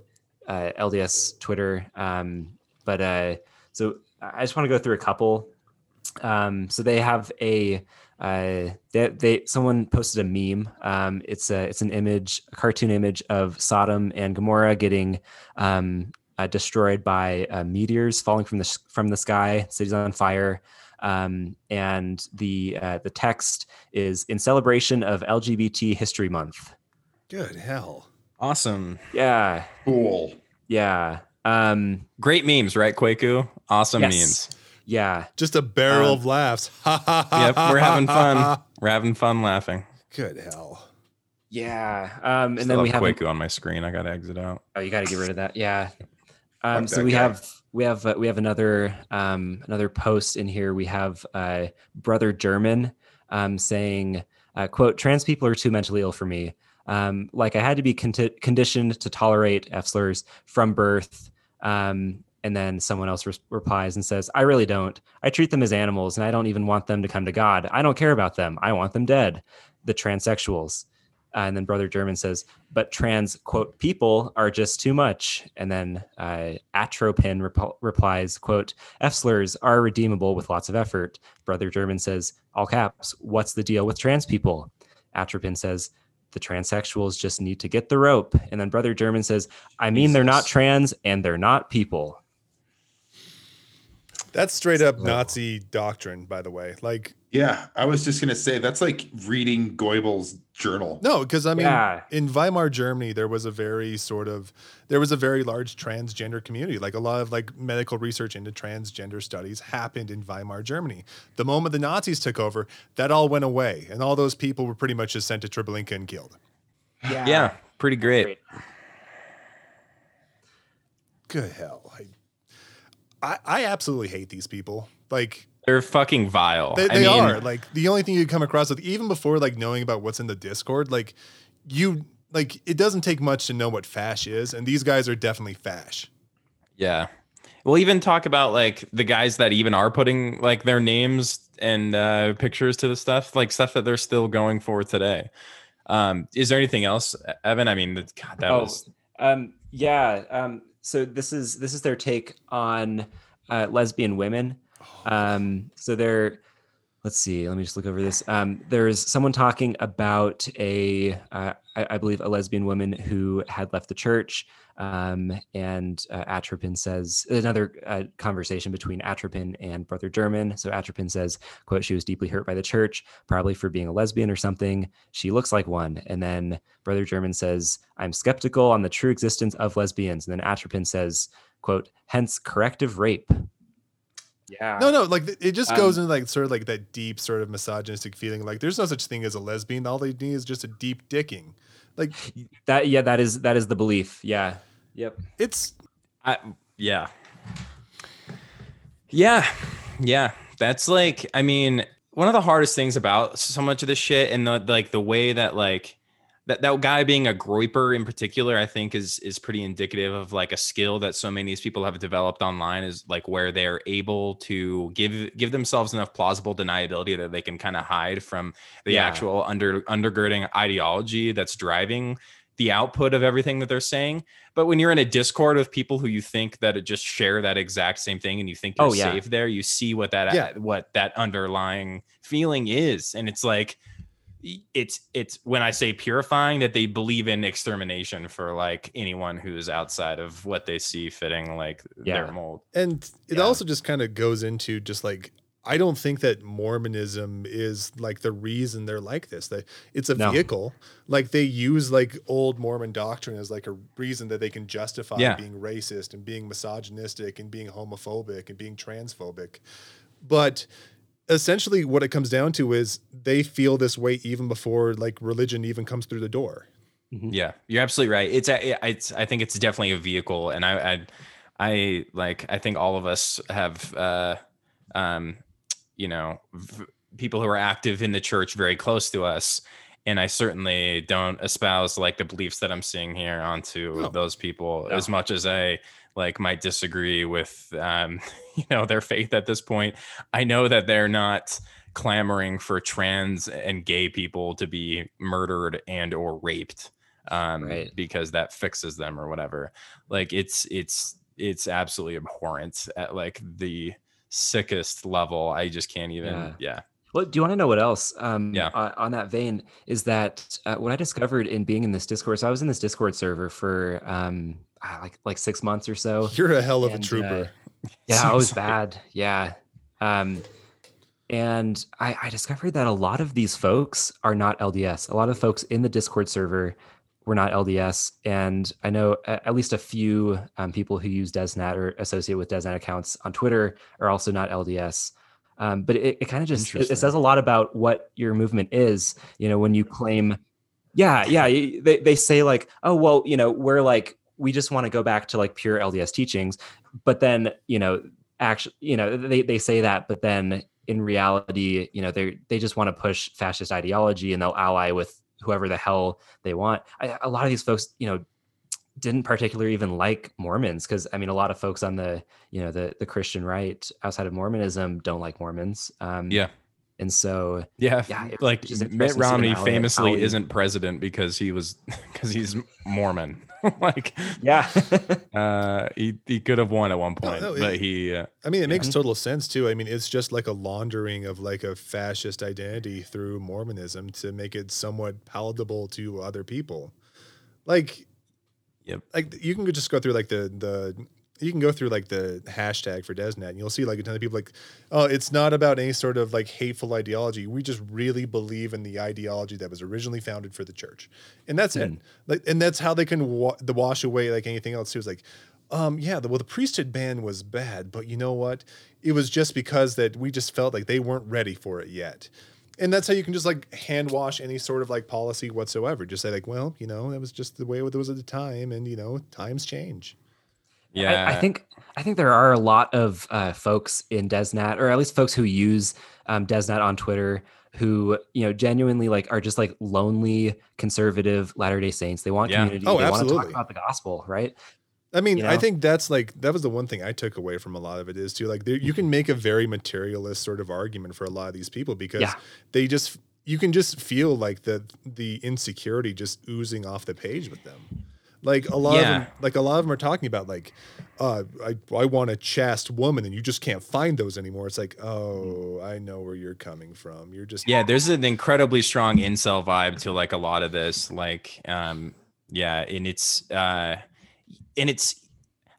uh, LDS Twitter. Um, but uh, so I just want to go through a couple. Um, so they have a uh, they, they someone posted a meme. Um, it's a it's an image, a cartoon image of Sodom and Gomorrah getting um, uh, destroyed by uh, meteors falling from the from the sky. Cities on fire. Um, and the uh, the text is in celebration of LGBT History Month. Good hell. Awesome. Yeah, Cool. yeah, um, Great memes, right, Kwaku? Awesome Yes. memes. yeah. Just a barrel Um, of laughs. Ha ha ha. Yep, we're having fun. We're having fun laughing. Good hell. Yeah. Um, and Still then we have have Kwaku on my screen. I gotta exit out. Oh, you got to get rid of that. Yeah. Um, so we guy. have we have uh, we have another um, another post in here. We have uh, brother German um, saying, uh, "quote Trans people are too mentally ill for me. Um, like I had to be conti- conditioned to tolerate F slurs from birth." Um, and then someone else res- replies and says, "I really don't. I treat them as animals, and I don't even want them to come to God. I don't care about them. I want them dead. The transsexuals." Uh, and then Brother German says, but trans quote people are just too much. And then uh, Atropin rep- replies, quote, F slurs are redeemable with lots of effort. Brother German says, all caps, what's the deal with trans people? Atropin says, the transsexuals just need to get the rope. And then Brother German says, I mean, they're not trans and they're not people. That's straight up Nazi doctrine, by the way. Like, Yeah, I was just gonna say that's like reading Goebbels' journal. no, because I mean, Yeah. in Weimar Germany, there was a very sort of, there was a very large transgender community. Like a lot of like medical research into transgender studies happened in Weimar Germany. The moment the Nazis took over, that all went away, and all those people were pretty much just sent to Treblinka and killed. Yeah, pretty great. Good hell. I, I, I absolutely hate these people. Like, They're fucking vile. They, I mean, are like the only thing you come across with, even before like knowing about what's in the Discord. Like you, like it doesn't take much to know what fash is, and these guys are definitely fash. Yeah. We'll even talk about like the guys that even are putting like their names and uh, pictures to the stuff, like stuff that they're still going for today. Um, is there anything else, Evan? I mean, th- God, that Oh, was Um, yeah. Um, so this is this is their take on uh, lesbian women. Um, so they're let's see. Let me just look over this. Um, there's someone talking about a uh, I, I believe a lesbian woman who had left the church. Um, and uh, Atropin says another uh, conversation between Atropin and Brother German. So Atropin says, "quote She was deeply hurt by the church, probably for being a lesbian or something. She looks like one." And then Brother German says, I'm skeptical on the true existence of lesbians. And then Atropin says, quote, hence corrective rape. Yeah. No, no, like it just goes Um, into like sort of like that deep sort of misogynistic feeling. Like there's no such thing as a lesbian. All they need is just a deep dicking. Like That yeah, that is that is the belief. Yeah. Yep. it's I, yeah. Yeah. Yeah. That's like, I mean, one of the hardest things about so much of this shit and the like the way that like that, that guy being a Groyper in particular, I think is is pretty indicative of like a skill that so many of these people have developed online is like where they're able to give give themselves enough plausible deniability that they can kind of hide from the Yeah. actual under undergirding ideology that's driving the output of everything that they're saying. But when you're in a Discord with people who you think that it just share that exact same thing and you think you're Oh, yeah. safe there, you see what that Yeah. what that underlying feeling is. And it's like it's it's when I say purifying that they believe in extermination for like anyone who's outside of what they see fitting like Yeah. their mold. and it Yeah. also just kind of goes into just like I don't think that Mormonism is like the reason they're like this. That it's a No. vehicle. Like they use like old Mormon doctrine as like a reason that they can justify Yeah. being racist and being misogynistic and being homophobic and being transphobic. But essentially what it comes down to is they feel this way even before like religion even comes through the door. Yeah, you're absolutely right. It's a, it's I think it's definitely a vehicle, and I I, I like I think all of us have uh um you know v- people who are active in the church very close to us. And I certainly don't espouse like the beliefs that I'm seeing here onto No. those people No. as much as I like might disagree with um you know their faith at this point. I know that they're not clamoring for trans and gay people to be murdered and or raped um Right. because that fixes them or whatever like it's it's it's absolutely abhorrent at like the sickest level i just can't even Yeah. yeah Well, do you want to know what else? Um, Yeah. uh, on that vein, is that uh, what I discovered in being in this Discord. So I was in this Discord server for um, like like six months or so. You're a hell of a And, uh, trooper. Yeah, I was bad. Yeah. Um, and I, I discovered that a lot of these folks are not LDS. A lot of folks in the Discord server were not LDS. And I know a- at least a few um, people who use DesNat or associate with DesNat accounts on Twitter are also not LDS. Um, but it, it kind of just it, it says a lot about what your movement is. You know, when you claim, yeah, yeah, they, they say like, oh, well, you know, we're like, we just want to go back to like pure LDS teachings. But then, you know, actually, you know, they, they say that, but then in reality, you know, they they just want to push fascist ideology and they'll ally with whoever the hell they want. I, a lot of these folks, you know, didn't particularly even like Mormons because I mean, a lot of folks on the you know the the Christian right outside of Mormonism don't like Mormons. Um, Yeah. And so Yeah, Yeah, like Mitt interesting to see Romney them how they- famously he- isn't president because he was because he's Mormon. like, yeah, uh, he he could have won at one No, point, no, but it- he uh, I mean, it makes Yeah. total sense too. I mean, it's just like a laundering of like a fascist identity through Mormonism to make it somewhat palatable to other people. Like, Yep. Like you can just go through like the the you can go through like the hashtag for DesNat and you'll see like a ton of people like, oh, it's not about any sort of like hateful ideology. We just really believe in the ideology that was originally founded for the church, and that's it. Like, and that's how they can wa- the wash away like anything else too. It's like, um, yeah, the, well, the priesthood ban was bad, but you know what? It was just because that we just felt like they weren't ready for it yet. And that's how you can just like hand wash any sort of like policy whatsoever. Just say like, well, you know, that was just the way it was at the time, and you know, times change. Yeah, I, I think I think there are a lot of uh, folks in DesNat, or at least folks who use um, DesNat on Twitter, who you know genuinely like are just like lonely conservative Latter Day Saints. They want Yeah. community. Oh, they want to talk absolutely. about the gospel, right? I mean, You I think that's like that was the one thing I took away from a lot of it is too like there, you can make a very materialist sort of argument for a lot of these people because Yeah. they just you can just feel like the the insecurity just oozing off the page with them. Like a lot of them, like a lot of them are talking about like, uh, I I want a chaste woman and you just can't find those anymore. It's like, oh, I know where you're coming from. You're just yeah there's an incredibly strong incel vibe to like a lot of this like um yeah and it's uh and it's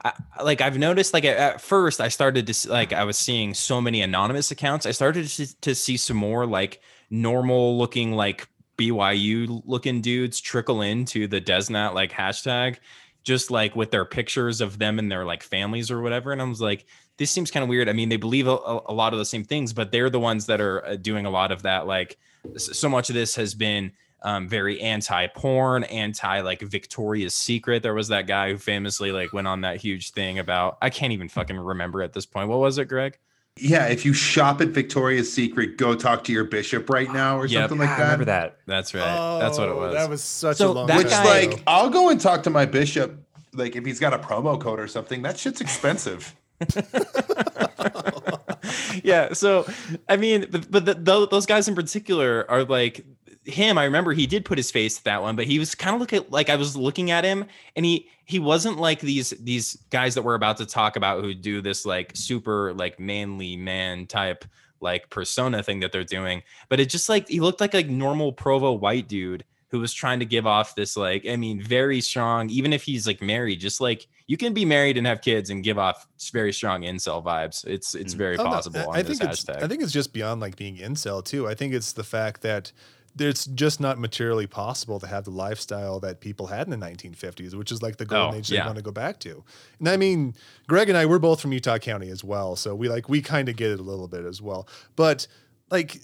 I, like I've noticed like at, at first I started to like I was seeing so many anonymous accounts I started to, to see some more like normal looking like BYU looking dudes trickle into the Desnat like hashtag just like with their pictures of them and their like families or whatever and I was like this seems kind of weird. I mean, they believe a, a lot of the same things, but they're the ones that are uh, doing a lot of that. Like, so much of this has been um, very anti-porn, anti like Victoria's Secret. There was that guy who famously like went on that huge thing about. I can't even fucking remember at this point. What was it, Greg? Yeah, if you shop at Victoria's Secret, go talk to your bishop right now or Yep. something Yeah, like ah, I that. remember that. That's right. That's what it Oh, was. That was such So a long that Which, time guy- ago. like, I'll go and talk to my bishop. Like, if he's got a promo code or something, that shit's expensive. yeah. So, I mean, but, but the, tho- those guys in particular are like him. I remember he did put his face to that one, but he was kind of looking like I was looking at him, and he he wasn't like these these guys that we're about to talk about who do this like super like manly man type like persona thing that they're doing. But it just like he looked like a normal Provo white dude who was trying to give off this like I mean very strong. Even if he's like married, just like you can be married and have kids and give off very strong incel vibes. It's it's Mm. very Oh, no, possible I- on I this think it's, hashtag. I think it's just beyond like being incel too. I think it's the fact that it's just not materially possible to have the lifestyle that people had in the 1950s, which is like the golden Oh, age yeah. they want to go back to. And I mean, Greg and I, we're both from Utah County as well, so we like we kind of get it a little bit as well. But like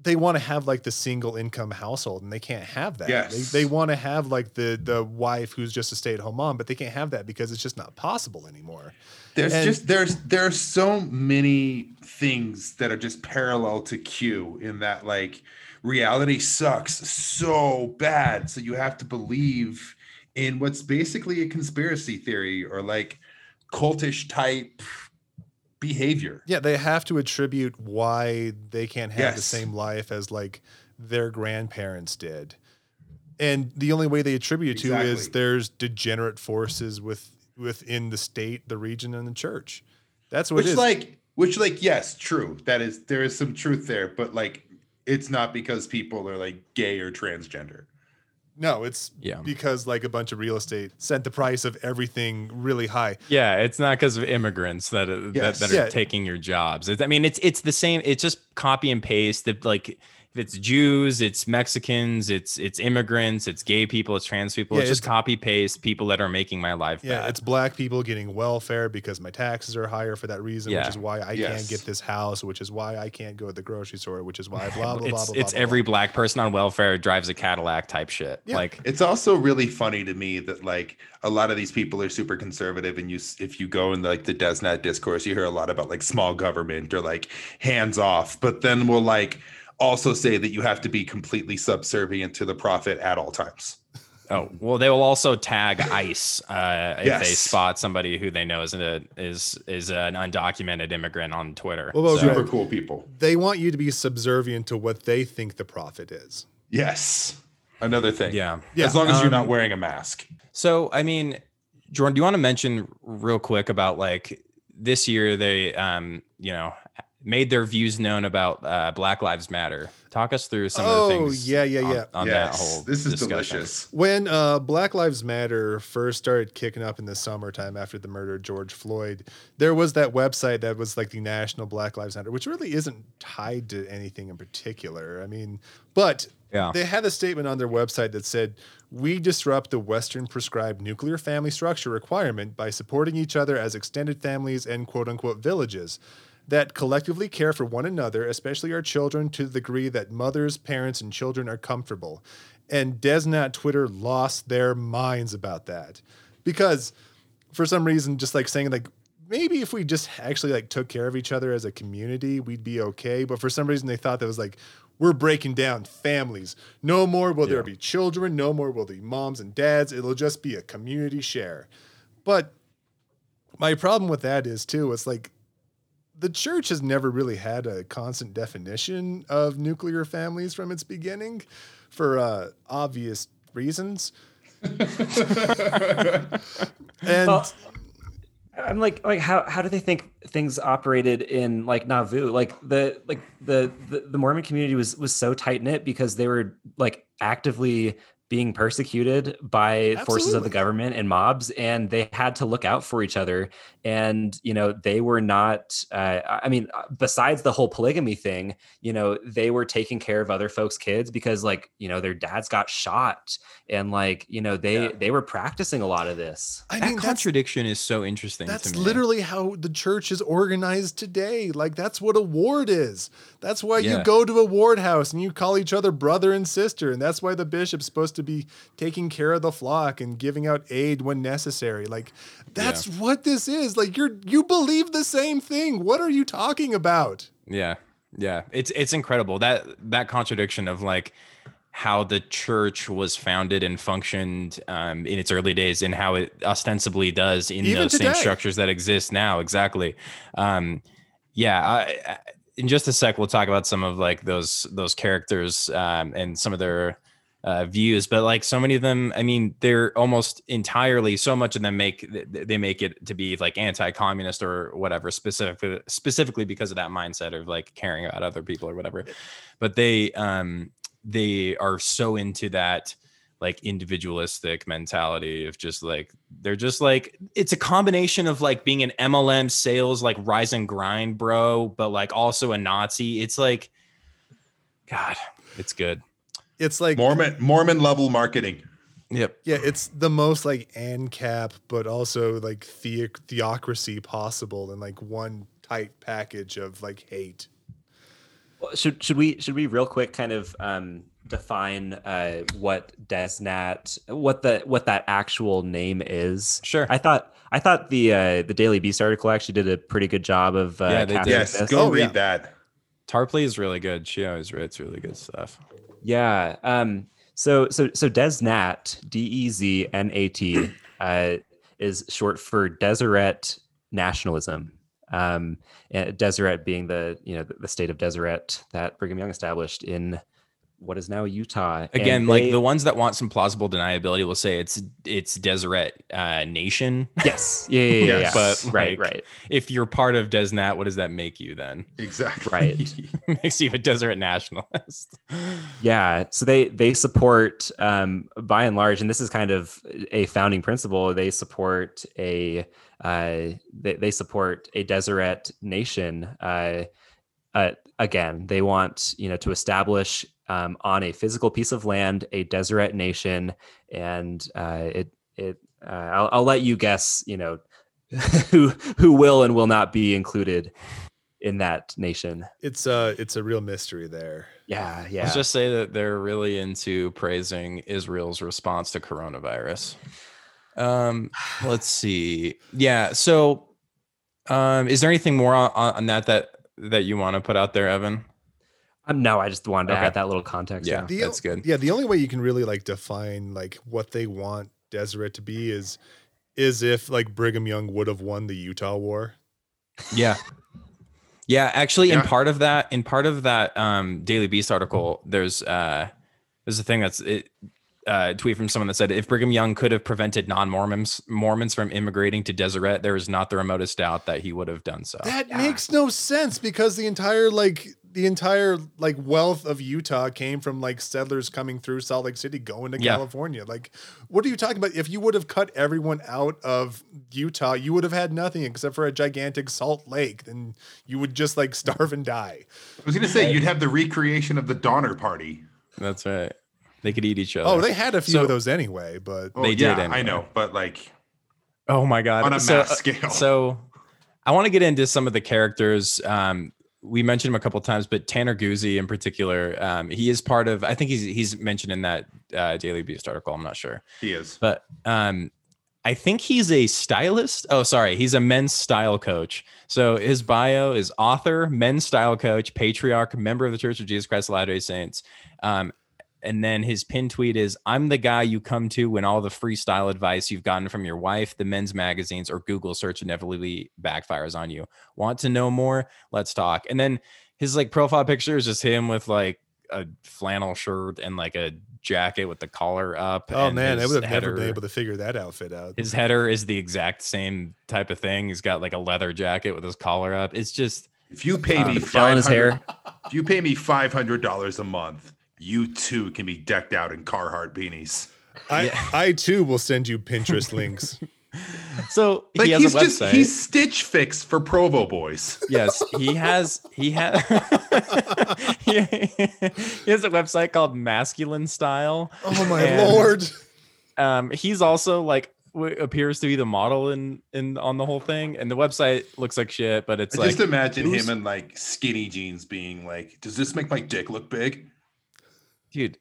they want to have like the single income household and they can't have that. Yes. They, they want to have like the the wife who's just a stay-at-home mom, but they can't have that because it's just not possible anymore. There's And- just there's there are so many things that are just parallel to Q in that like reality sucks so bad, so you have to believe in what's basically a conspiracy theory or like cultish type behavior. Yeah, they have to attribute why they can't have the same life as like their grandparents did. And the only way they attribute it to is there's degenerate forces with within the state, the region, and the church. That's what which it is. like which like yes true that is there is some truth there but like it's not because people are like gay or transgender. No, it's Yeah. because like a bunch of real estate sent the price of everything really high. Yeah, it's not because of immigrants that are, Yes. that, that are Yeah. taking your jobs. I mean, it's it's the same. It's just copy and paste. That like if it's Jews, it's Mexicans, it's it's immigrants, it's gay people, it's trans people. Yeah, it's just copy paste people that are making my life Yeah, bad. it's black people getting welfare because my taxes are higher for that reason, Yeah. which is why I Yes. can't get this house, which is why I can't go to the grocery store, which is why blah blah blah it's blah. it's blah, every blah. black person on welfare drives a Cadillac type shit. Yeah. Like It's also really funny to me that like a lot of these people are super conservative, and you if you go in like the DesNat discourse, you hear a lot about like small government or like hands off, but then we'll like also say that you have to be completely subservient to the prophet at all times. Oh well, they will also tag ICE uh, if they spot somebody who they know is a, is is an undocumented immigrant on Twitter. Well, those So- are- Super cool people. They want you to be subservient to what they think the prophet is. Yes. Another thing. yeah. Yeah, As long as you're um, not wearing a mask. So I mean, Jordan, do you want to mention real quick about like this year they um you know made their views known about uh, Black Lives Matter. Talk us through some of the things. Oh, things. yeah, yeah, on- yeah. On, that whole this is discussion. delicious. When uh, Black Lives Matter first started kicking up in the summertime after the murder of George Floyd, there was that website that was like the National Black Lives Matter, which really isn't tied to anything in particular. I mean, but Yeah. they had a statement on their website that said, We disrupt the Western prescribed nuclear family structure requirement by supporting each other as extended families and quote unquote villages that collectively care for one another, especially our children, to the degree that mothers, parents, and children are comfortable. And Desnat Twitter lost their minds about that because for some reason, just like saying like maybe if we just actually like took care of each other as a community, we'd be okay. But for some reason, they thought that was like we're breaking down families. No more will there be children. No more will there be moms and dads. It'll just be a community share. But my problem with that is too, it's like the church has never really had a constant definition of nuclear families from its beginning for uh, obvious reasons. and Well, I'm like, like how how do they think things operated in like Nauvoo? Like the like the the, the Mormon community was was so tight knit because they were like actively being persecuted by forces of the government and mobs and they had to look out for each other and you know they were not uh, i mean uh, besides the whole polygamy thing you know they were taking care of other folks kids because like you know their dads got shot and like you know they Yeah. they were practicing a lot of this I that mean, contradiction is so interesting. That's to me. literally how the church is organized today. Like that's what a ward is. That's why you go to a ward house and you call each other brother and sister, and that's why the bishop's supposed to be taking care of the flock and giving out aid when necessary. Like that's what this is. Like you're you believe the same thing. What are you talking about? Yeah. Yeah. It's it's incredible. That that contradiction of like how the church was founded and functioned um, in its early days and how it ostensibly does in Even those same structures that exist now. Exactly. Um, yeah. I, I- in just a sec, we'll talk about some of like those those characters um, and some of their uh, views, but like so many of them, I mean, they're almost entirely. So much of them make they make it to be like anti-communist or whatever, specifically specifically because of that mindset of like caring about other people or whatever. But they um they are so into that like individualistic mentality of just like they're just like it's a combination of like being an MLM sales like rise and grind bro, but like also a Nazi. It's like God, it's good. It's like Mormon Mormon level marketing. Yep. yeah, it's the most like ANCAP, but also like the- theocracy possible in like one tight package of like hate. Well, should should we should we real quick kind of um, define uh, what Desnat what the what that actual name is? Sure. I thought I thought the uh, the Daily Beast article actually did a pretty good job of uh, Yeah, they did. Yes, this. go Oh, read yeah. that. Tarpley is really good. She always writes really good stuff. Yeah. Um, so so so Desnat D E Z N A T uh, is short for Deseret nationalism. Um, Deseret being the you know the, the state of Deseret that Brigham Young established in what is now Utah. And Again, like the ones that want some plausible deniability will say it's it's Deseret uh, Nation. yes, yeah, yeah, yeah, Yes. yeah. But, right, like, right, if you're part of Desnat, what does that make you then? Exactly. Right. Makes you a Deseret nationalist. yeah. So they they support, um, by and large, and this is kind of a founding principle. They support a uh, they, they support a Deseret nation. Uh, uh, again, they want you know to establish um, on a physical piece of land a Deseret nation, and uh, it it uh, I'll, I'll let you guess. You know who who will and will not be included in that nation. It's uh it's a real mystery there. Yeah, yeah. Let's just say that they're really into praising Israel's response to coronavirus. Um, let's see. Yeah. So, um, is there anything more on, on that that that you want to put out there, Evan? Um, no, I just wanted to Okay. add that little context. Yeah. The That's good. Yeah, the only way you can really like define like what they want Deseret to be is is if like Brigham Young would have won the Utah War. Yeah. Yeah, actually, in part of that, in part of that um, Daily Beast article, there's uh, there's a thing that's it, uh, a tweet from someone that said if Brigham Young could have prevented non-Mormons Mormons from immigrating to Deseret, there is not the remotest doubt that he would have done so. That makes no sense because the entire like the entire like wealth of Utah came from like settlers coming through Salt Lake City going to Yeah. California. Like what are you talking about? If you would have cut everyone out of Utah, you would have had nothing except for a gigantic salt lake. Then you would just like starve and die. I was gonna say you'd have the recreation of the Donner Party. That's right. They could eat each other. Oh, they had a few So- of those anyway, but Oh, They yeah, did I know, but like Oh my god! on a so, mass uh, scale. So, I want to get into some of the characters. Um, we mentioned him a couple times, but Tanner Guzzi in particular, um, he is part of. I think he's he's mentioned in that uh, Daily Beast article. I'm not sure, he is. but um, I think he's a stylist. Oh, sorry, he's a men's style coach. So his bio is author, men's style coach, patriarch, member of the Church of Jesus Christ of Latter-day Saints. Um, and then his pin tweet is I'm the guy you come to when all the freestyle advice you've gotten from your wife, the men's magazines, or Google search inevitably backfires on you. Want to know more? Let's talk. And then his like profile picture is just him with like a flannel shirt and like a jacket with the collar up. oh and man, I his would have never been able to figure that outfit out. His header is the exact same type of thing. He's got like a leather jacket with his collar up. It's just If you pay Um, me the gel in his 500 hair. if you pay me five hundred dollars a month, you too can be decked out in Carhartt beanies. I I too will send you Pinterest links. so Like he has he's a just website. he's Stitch Fix for Provo boys. yes, he has. He has. he he has a website called Masculine Style. Oh my And- lord. Um, he's also like w- appears to be the model in in on the whole thing, and the website looks like shit, but it's I like just imagine who's- him in like skinny jeans being like, "Does this make my dick look big?" Dude.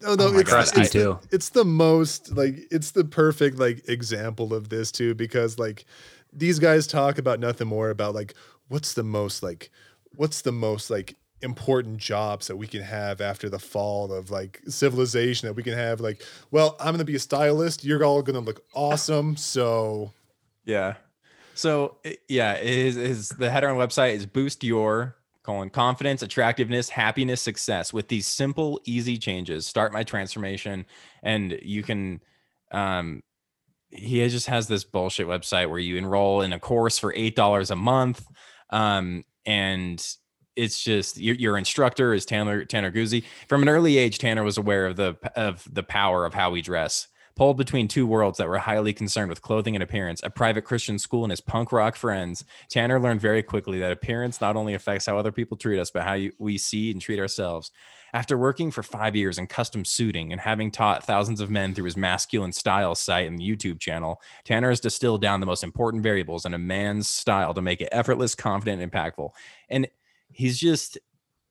No, no, Oh it's, God, it's, the, it's the most like it's the perfect like example of this too because like these guys talk about nothing more about like what's the most like what's the most like important jobs that we can have after the fall of like civilization that we can have like well I'm gonna be a stylist you're all gonna look awesome so Yeah. So yeah, is is the header on website is boost your colon confidence, attractiveness, happiness, success with these simple, easy changes. Start my transformation, and you can. Um, he just has this bullshit website where you enroll in a course for eight dollars a month, um, and it's just your, your instructor is Tanner Tanner Guzzi. From an early age, Tanner was aware of the of the power of how we dress. Pulled between two worlds that were highly concerned with clothing and appearance, a private Christian school and his punk rock friends, Tanner learned very quickly that appearance not only affects how other people treat us, but how you, we see and treat ourselves. After working for five years in custom suiting and having taught thousands of men through his masculine style site and YouTube channel, Tanner has distilled down the most important variables in a man's style to make it effortless, confident, and impactful. And he's just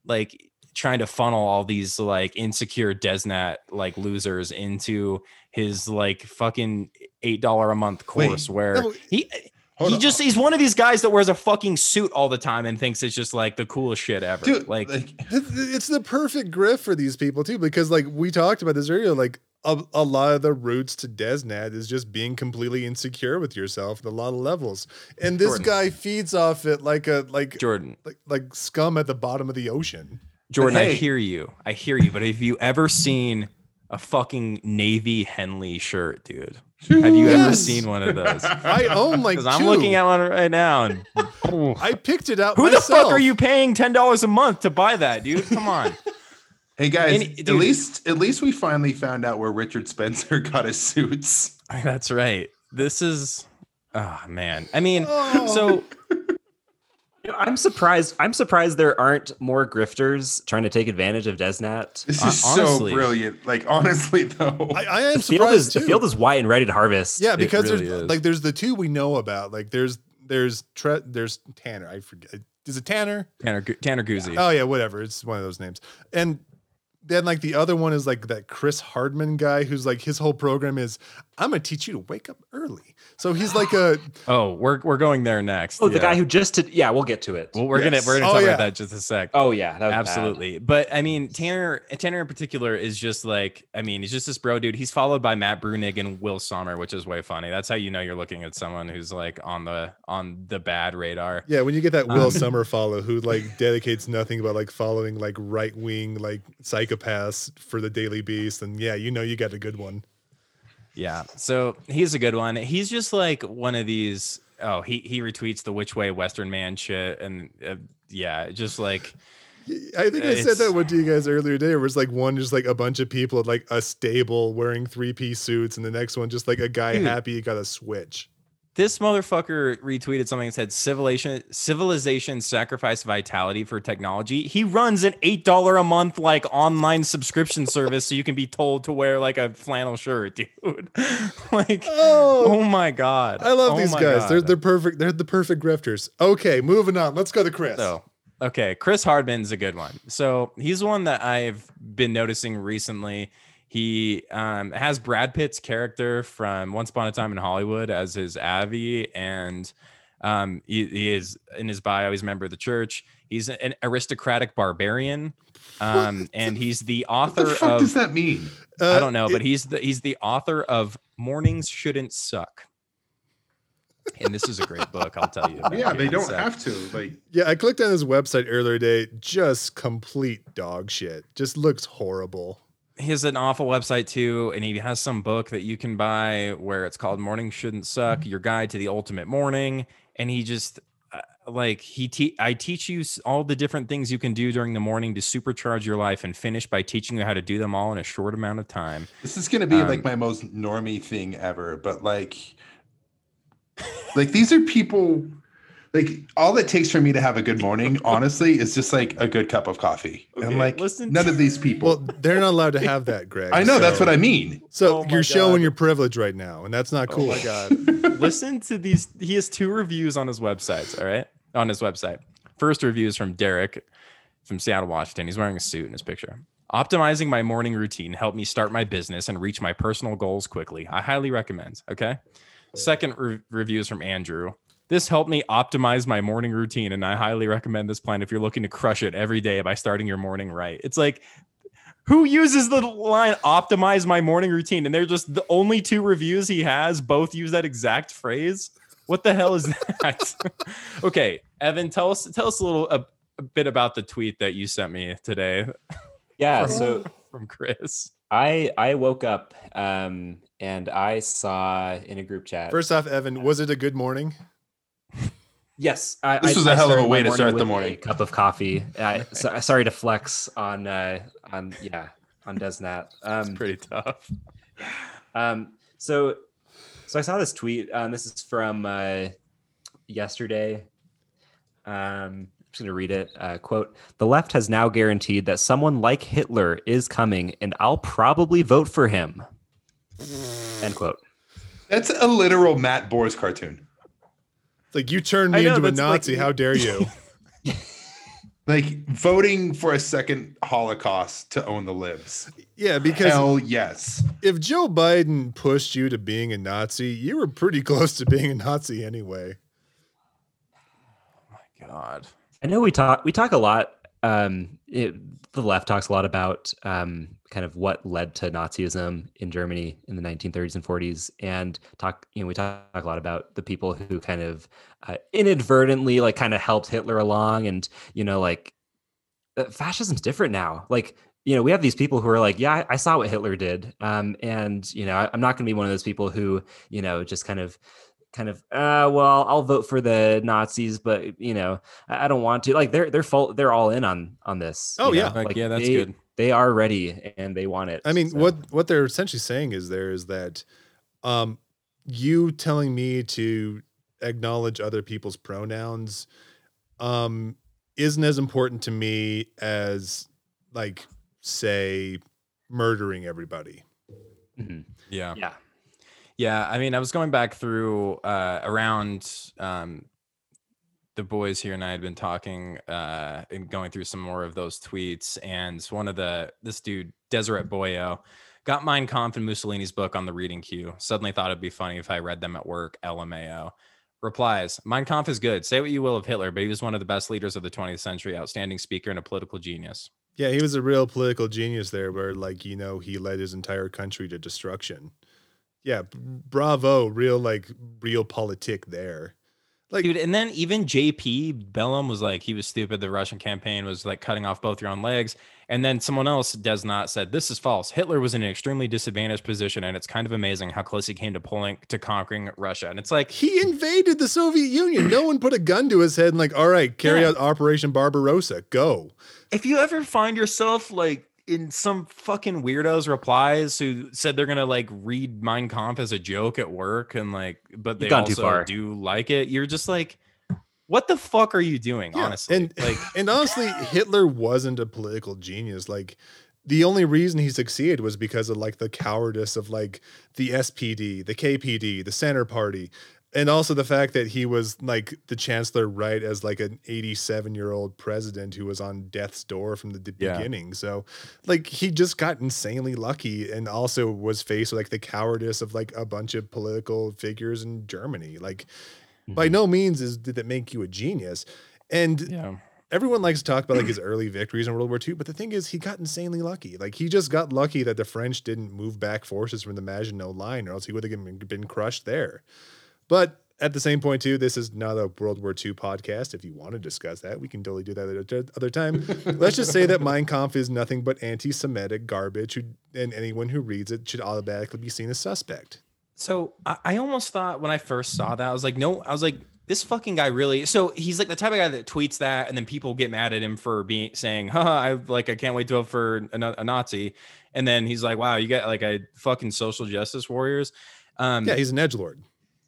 like trying to funnel all these like insecure Desnat like losers into his like fucking eight dollar a month course where no, he he on. just he's one of these guys that wears a fucking suit all the time and thinks it's just like the coolest shit ever. Dude, like, like, it's the perfect grift for these people too because like we talked about this earlier like a, a lot of the roots to desnat is just being completely insecure with yourself at a lot of levels and this Jordan. guy feeds off it like a like Jordan, like like scum at the bottom of the ocean Jordan, I hear you. I hear you. But have you ever seen a fucking navy Henley shirt, dude? Have you ever seen one of those? I own like Because I'm looking at one right now, and I picked it out. who the fuck are you paying ten dollars a month to buy that, dude? Come on. Hey guys, And- at least at least we finally found out where Richard Spencer got his suits. That's right. This is, oh man. I mean, Oh. so You know, I'm surprised. I'm surprised there aren't more grifters trying to take advantage of Desnat. This is honestly- so brilliant. Like honestly though. I, I am The field surprised is too. the field is white and ready to harvest. yeah, because really there's is. like there's the two we know about. Like there's there's Tre- there's Tanner. I forget. Is it Tanner? Tanner Gu- Tanner Guzzi. Oh yeah, whatever. It's one of those names. And then like the other one is like that Chris Hardman guy who's like his whole program is I'm gonna teach you to wake up early. So he's like a Oh, we're we're going there next. Oh, the Yeah. guy who just did. Yeah, we'll get to it. Well, we're Yes. gonna we're gonna Oh, talk yeah. about that in just a sec. oh yeah, that was bad. Absolutely. But I mean, Tanner Tanner in particular is just like, I mean, he's just this bro dude. He's followed by Matt Bruenig and Will Sommer, which is way funny. That's how you know you're looking at someone who's like on the on the bad radar. yeah. When you get that Will Um, Sommer follow who like dedicates nothing but like following like right wing like psychopaths for the Daily Beast, and yeah, you know you got a good one. Yeah. So he's a good one. He's just like one of these. Oh, he he retweets the which way Western man shit, and uh, yeah, just like I think I said that one to you guys earlier today. Where it's like one just like a bunch of people at like a stable wearing three piece suits, and the next one just like a guy Dude. happy he got a switch. This motherfucker retweeted something that said civilization civilization sacrifice vitality for technology he runs an eight dollar a month like online subscription service so you can be told to wear like a flannel shirt dude like Oh, oh my god I love Oh these guys. They're they're perfect. They're the perfect grifters. Okay, moving on. Let's go to Chris. So, okay, Chris Hardman's a good one. So he's one that I've been noticing recently. He um, has Brad Pitt's character from Once Upon a Time in Hollywood as his Avi, and um, he, he is in his bio. He's a member of the church. He's an aristocratic barbarian, um, and he's the what the author fuck of does that mean? Uh, I don't know, but he's the he's the author of Mornings Shouldn't Suck. And this is a great book, I'll tell you. Yeah, they don't sec. have to. Like yeah, I clicked on his website earlier today. Just complete dog shit. Just looks horrible. He has an awful website too and he has some book that you can buy where it's called morning shouldn't suck your guide to the ultimate morning and he just uh, like he te- i teach you all the different things you can do during the morning to supercharge your life and finish by teaching you how to do them all in a short amount of time. This is gonna be like Um, my most normie thing ever, but like like these are people like all it takes for me to have a good morning, honestly, is just like a good cup of coffee. Okay, and like listen none to- of these people. Well, they're not allowed to have that, Greg. I know that's what I mean. So Oh you're showing your privilege right now, and that's not oh cool. oh my god listen to these he has two reviews on his websites all right on his website first review is from derek from seattle washington he's wearing a suit in his picture optimizing my morning routine helped me start my business and reach my personal goals quickly i highly recommend okay second re- review is from andrew this helped me optimize my morning routine and i highly recommend this plan if you're looking to crush it every day by starting your morning right it's like who uses the line optimize my morning routine and they're just the only two reviews he has both use that exact phrase what the hell is that okay evan tell us tell us a little a, a bit about the tweet that you sent me today Yeah. from, So from chris I I woke up um and I saw in a group chat. First off, Evan, was it a good morning? Yes, I, This I- was a hell of a way to start the morning. Cup of coffee. I, so, sorry to flex on uh, on yeah on Desnat. Um, pretty tough um, so so I saw this tweet. Um, this is from uh, yesterday. Um, I'm just gonna read it. Uh, quote: The left has now guaranteed that someone like Hitler is coming, and I'll probably vote for him. End quote. That's a literal Matt Bors cartoon. It's like you turned me know, into a that's like- Nazi. How dare you? Like voting for a second Holocaust to own the libs. yeah, because Hell yes. if Joe Biden pushed you to being a Nazi, you were pretty close to being a Nazi anyway. Oh my god I know we talk we talk a lot. Um, it, the left talks a lot about um, kind of what led to Nazism in Germany in the 1930s and 40s, and talk. You know, we talk a lot about the people who kind of uh, inadvertently like kind of helped Hitler along, and you know, like uh, fascism's different now. Like, you know, we have these people who are like, yeah, I, I saw what Hitler did. Um, and, you know, I, I'm not going to be one of those people who, you know, just kind of, kind of, uh, well, I'll vote for the Nazis, but, you know, I, I don't want to. Like, they're, they're full, they're all in on, on this. Oh, yeah. know? Like, yeah, that's they, good. They are ready and they want it. I mean, so. what what they're essentially saying is there is that um you telling me to acknowledge other people's pronouns um isn't as important to me as like say murdering everybody. Mhm. Yeah. Yeah. Yeah, I mean, I was going back through uh, around um, the boys here, and I had been talking uh, and going through some more of those tweets. And one of the this dude Deseret Boyo got Mein Kampf and Mussolini's book on the reading queue. Suddenly thought it'd be funny if I read them at work. LMAO. Replies: Mein Kampf is good. Say what you will of Hitler, but he was one of the best leaders of the 20th century. Outstanding speaker and a political genius. Yeah, he was a real political genius there where like, you know, he led his entire country to destruction. Yeah, bravo, real like real politic there. Like dude and then even jp bellum was like he was stupid the russian campaign was like cutting off both your own legs and then someone else does not said this is false hitler was in an extremely disadvantaged position and it's kind of amazing how close he came to pulling to conquering russia and it's like he invaded the Soviet Union. No one put a gun to his head and like, all right, carry Yeah. out Operation Barbarossa. Go. if you ever find yourself like in some fucking weirdos replies who said they're gonna like read Mein Kampf as a joke at work and like but they gone too also far. do like it you're just like what the fuck are you doing Yeah, honestly and like and honestly, Hitler wasn't a political genius. Like the only reason he succeeded was because of like the cowardice of like the SPD, the KPD, the Center Party, and also the fact that he was like the chancellor right as like an 87 year old president who was on death's door from the d- Yeah. beginning. So like he just got insanely lucky and also was faced with like the cowardice of like a bunch of political figures in Germany. Like by mm-hmm. no means is did that make you a genius. And yeah everyone likes to talk about like his early victories in World War II, but the thing is, he got insanely lucky. Like he just got lucky that the French didn't move back forces from the Maginot Line, or else he would have been, been crushed there. But at the same point, too, this is not a World War II podcast. If you want to discuss that, we can totally do that at other time. Let's just say that Mein Kampf is nothing but anti-Semitic garbage, who, and anyone who reads it should automatically be seen as suspect. So I, I almost thought when I first saw that, I was like, no, I was like, this fucking guy really. So he's like the type of guy that tweets that, and then people get mad at him for being saying, "Haha, I like I can't wait to vote for a, a Nazi," and then he's like, "Wow, you got like a fucking social justice warriors." Um, Yeah, he's an edge lord.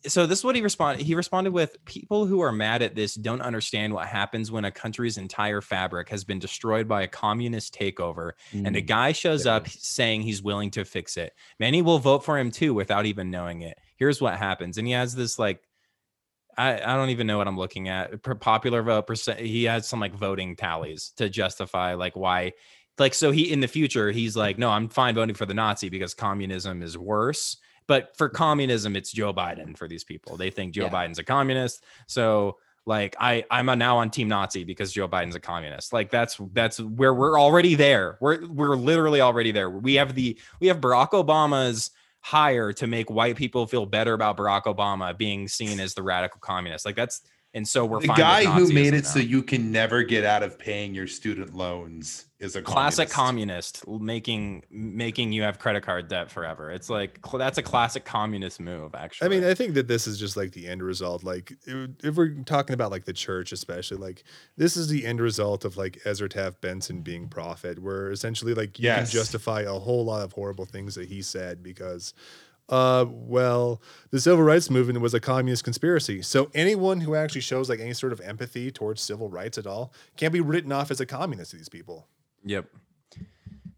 So this is what he responded he responded with people who are mad at this don't understand what happens when a country's entire fabric has been destroyed by a communist takeover and a Mm. guy shows there up saying he's willing to fix it many will vote for him too without even knowing it here's what happens and he has this like I, I don't even know what I'm looking at. Per popular vote percent. He has some like voting tallies to justify like why, like so he in the future he's like, no, I'm fine voting for the Nazi because communism is worse. But for communism, it's Joe Biden for these people. They think Joe Yeah. Biden's a communist. So like I I'm a now on team Nazi because Joe Biden's a communist. Like that's that's where we're already there. We're we're literally already there. We have the we have Barack Obama's hire to make white people feel better about Barack Obama being seen as the radical communist. Like that's and so we're the guy who made it so you can never get out of paying your student loans is a classic communist. communist making making you have credit card debt forever. It's like that's a classic communist move. Actually, I mean, I think that this is just like the end result. Like, it- if we're talking about like the church, especially, like this is the end result of like Ezra Taft Benson being prophet, where essentially like you Yes. can justify a whole lot of horrible things that he said because, uh, well, the civil rights movement was a communist conspiracy. So anyone who actually shows like any sort of empathy towards civil rights at all can't be written off as a communist to these people. Yep.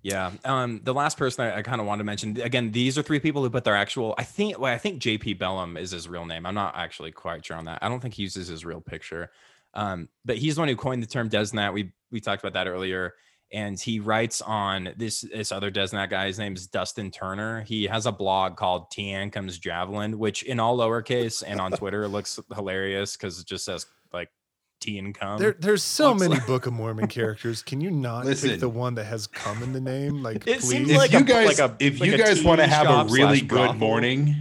Yeah. Um, the last person I, I kind of wanted to mention again, these are three people who put their actual. I think. Well, I think JP Bellum is his real name. I'm not actually quite sure on that. I don't think he uses his real picture. Um, but he's the one who coined the term DesNat. We we talked about that earlier. And he writes on this this other DesNat guy. His name is Dustin Turner. He has a blog called Teancum's Javelin, which in all lowercase and on Twitter looks hilarious because it just says like T and come. There, there's so looks many like- Book of Mormon characters. Can you not Listen. pick the one that has "come" in the name? Like, It please. seems If like you a- guys, like a- if like you a guys want to tea have a really slash good brothel. morning,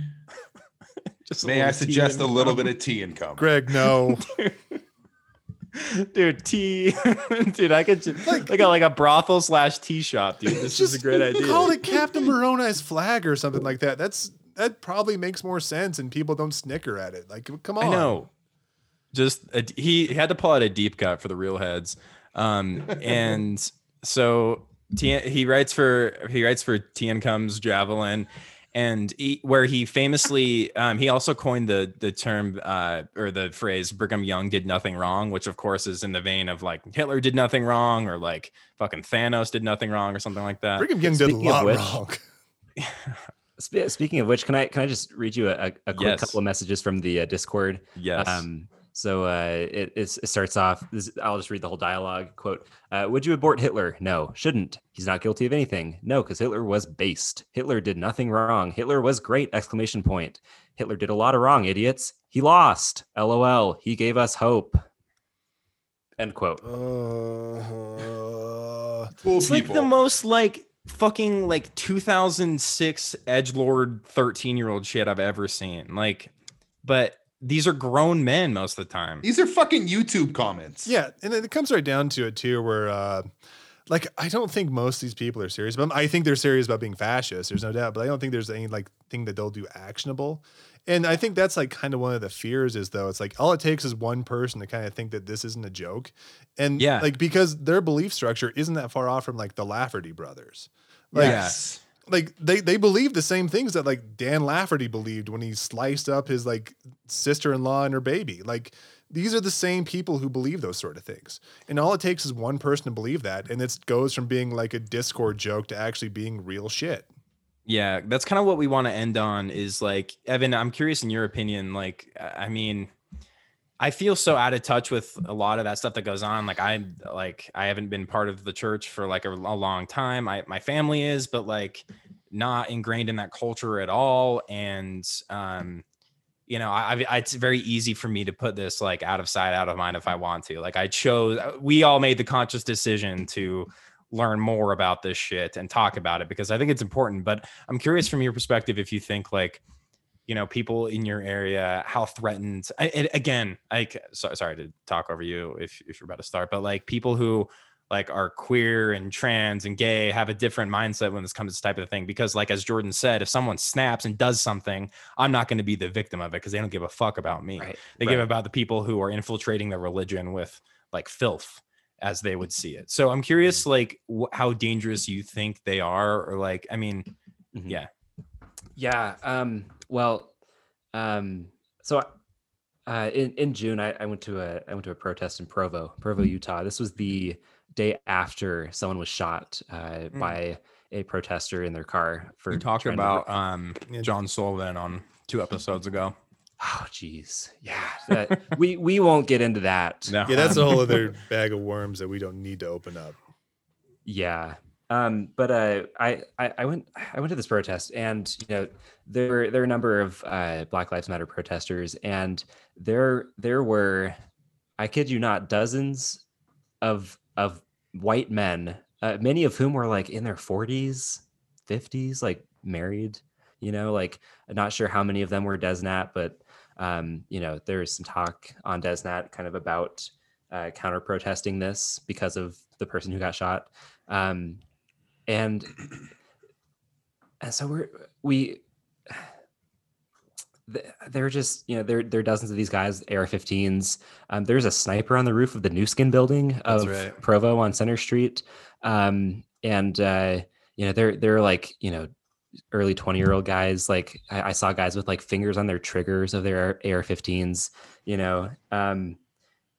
Just may I little tea suggest a little cum. bit of tea and cum? Greg, no. dude, tea, dude. I could just, like, a, like a brothel slash tea shop, dude. This is a great idea. Call it Captain Moroni's flag or something like that. That's that probably makes more sense, and people don't snicker at it. Like, come on. I know. Just a, he had to pull out a deep cut for the real heads, um, and so T, he writes for he writes for Teancum's javelin, and he, where he famously um, he also coined the the term uh, or the phrase Brigham Young did nothing wrong, which of course is in the vein of like Hitler did nothing wrong or like fucking Thanos did nothing wrong or something like that. Brigham Young did a Speaking of lot which- wrong. Speaking of which, can I can I just read you a, a quick Yes. couple of messages from the uh, Discord? Yes. Um, so uh, it, it's- it starts off. This, I'll just read the whole dialogue. Quote: uh, "Would you abort Hitler? No, shouldn't. He's not guilty of anything. No, because Hitler was based. Hitler did nothing wrong. Hitler was great! Exclamation point. Hitler did a lot of wrong, idiots. He lost. LOL. He gave us hope." End quote. Uh, Cool it's like the most like fucking like 2006 edge lord 13 year old shit i've ever seen like but these are grown men most of the time These are fucking YouTube comments. yeah, and it comes right down to it too, where uh, like I don't think most of these people are serious, but I think they're serious about being fascist. There's no doubt, but I don't think there's any like thing that they'll do actionable. And I think that's like kind of one of the fears is though it's like all it takes is one person to kind of think that this isn't a joke, and Yeah. like because their belief structure isn't that far off from like the Lafferty brothers. Like, Yes. Like they they believe the same things that like Dan Lafferty believed when he sliced up his like sister-in-law and her baby. Like these are the same people who believe those sort of things. And all it takes is one person to believe that and it goes from being like a discord joke to actually being real shit. yeah that's kind of what we want to end on is like evan i'm curious in your opinion like i I mean i feel so out of touch with a lot of that stuff that goes on like i like i haven't been part of the church for like a, a long time i my family is but like not ingrained in that culture at all and um you know I, I it's very easy for me to put this like out of sight out of mind if i want to like i chose we all made the conscious decision to learn more about this shit and talk about it because i think it's important but i'm curious from your perspective if you think like you know people in your area how threatened I, and again like so, sorry to talk over you if, if you're about to start but like people who like are queer and trans and gay have a different mindset when this comes to this type of thing because like as jordan said if someone snaps and does something i'm not going to be the victim of it because they don't give a fuck about me Right. they give about the people who are infiltrating the religion with like filth as they would see it so i'm curious like wh- how dangerous you think they are or like i mean Mhm. yeah Yeah. Um, well, um, so uh, in in June, I, I went to a I went to a protest in Provo, Provo, Utah. This was the day after someone was shot uh, by a protester in their car for we talked trying to- about um john sullivan on two episodes ago oh, jeez, yeah. that- we we won't get into that. no Yeah, that's a whole other bag of worms that we don't need to open up. Yeah. Um, but uh, I, I I went I went to this protest, and you know there were there were a number of uh, Black Lives Matter protesters, and there there were, I kid you not, dozens of of white men, uh, many of whom were like in their forties, fifties, like married. You know, like not sure how many of them were Desnat, but um, you know there was some talk on Desnat kind of about uh, counter protesting this because of the person who got shot um and and so we're we th- they're just you know there there are dozens of these guys ar-15s um, there's a sniper on the roof of the Nu Skin building of right. provo on center street. Um and uh you know they're they're like you know early 20 year old guys. Like I, I saw guys with like fingers on their triggers of their ar-15s you know? Um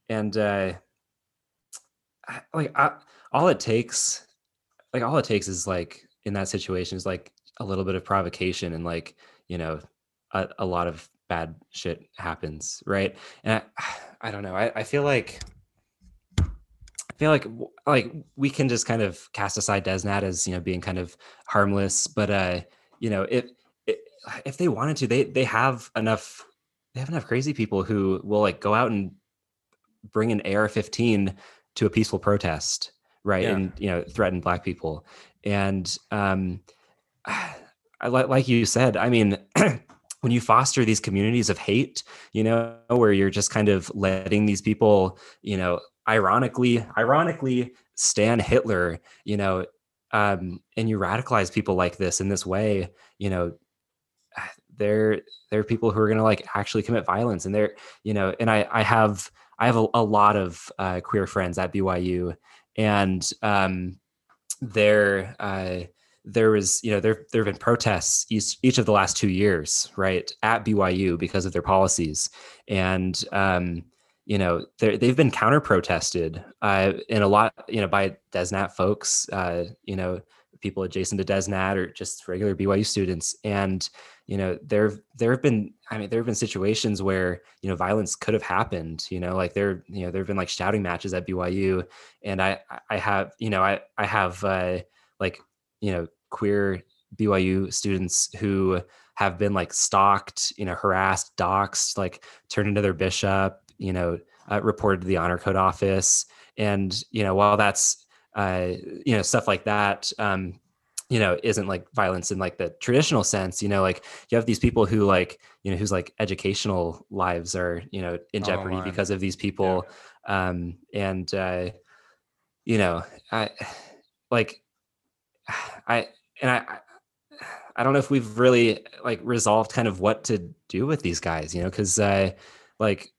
and uh I- like I, all it takes like all it takes is like in that situation is like a little bit of provocation and like you know a, a lot of bad shit happens right? And i, I don't know I, I feel like I feel like like we can just kind of cast aside Desnat as you know being kind of harmless, but uh, you know if if, they wanted to, they they have enough they have enough crazy people who will like go out and bring an AR-15 to a peaceful protest, right? Yeah. And you know threaten black people, and um, I, like like you said, I mean, when you foster these communities of hate, you know, where you're just kind of letting these people, you know, ironically, ironically stand Hitler, you know, um, and you radicalize people like this in this way, you know, they're they're people who are going to like actually commit violence, and they're you know, and I I have I have a, a lot of uh, queer friends at BYU, and um, they're uh, there was you know there there have been protests each, each of the last two years right at BYU because of their policies. And um, you know they've been counter protested uh, in a lot you know by Desnat folks uh, you know people adjacent to DesNat or just regular BYU students and you know there there have been I mean there have been situations where you know violence could have happened you know like there you know there have been like shouting matches at BYU and I I have you know I I have uh, like you know queer BYU students who have been like stalked, you know, harassed, doxxed, like turned into their bishop, you know, uh, reported to the honor code office. And, you know, while that's, uh, you know, stuff like that, um, you know, isn't like violence in like the traditional sense, you know, like you have these people who like, you know, whose like educational lives are, you know, in jeopardy because of these people. Yeah. Um, and, uh, you know, I like, I, and I, I don't know if we've really like resolved kind of what to do with these guys, you know, because uh, like,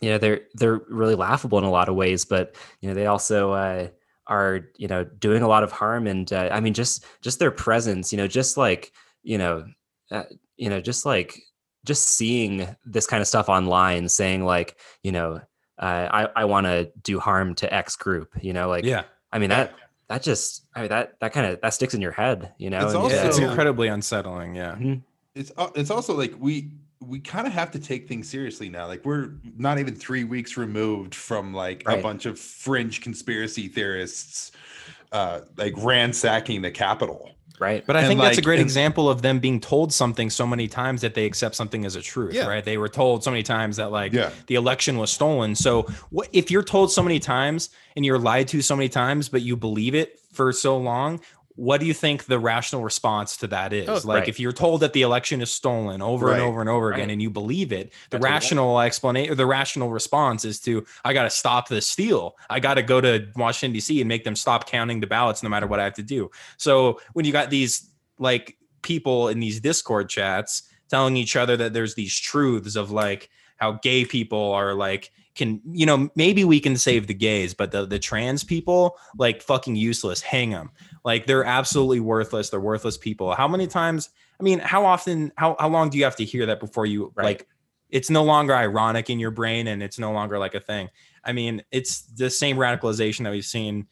you know, they're they're really laughable in a lot of ways, but you know, they also uh, are you know doing a lot of harm, and uh, I mean, just just their presence, you know, just like you know, uh, you know, just like just seeing this kind of stuff online, saying like, you know, uh, I I want to do harm to X group, you know, like yeah, I mean that that just I mean that that kind of that sticks in your head, you know. It's and, also- yeah, it's incredibly unsettling. Yeah. Mhm. it's al- it's also like we we kind of have to take things seriously now like we're not even three weeks removed from like a bunch of fringe conspiracy theorists uh like ransacking the capitol right? But I And, think that's a great and- example of them being told something so many times that they accept something as a truth, Yeah. right? They were told so many times that like Yeah. the election was stolen. So what if you're told so many times and you're lied to so many times, but you believe it for so long? What do you think the rational response to that is? Oh, like right. if you're told that the election is stolen over and over and over again Right. and you believe it, the That's what it is. rational explanation the rational response is to I got to stop the steal. I got to go to Washington D.C. and make them stop counting the ballots no matter what I have to do. So when you got these like people in these Discord chats telling each other that there's these truths of like how gay people are like can you know maybe we can save the gays but the the trans people like fucking useless. Hang them like they're absolutely worthless. They're worthless people. How many times i mean how often how how long do you have to hear that before you Right. like it's no longer ironic in your brain and it's no longer like a thing? I mean it's the same radicalization that we've seen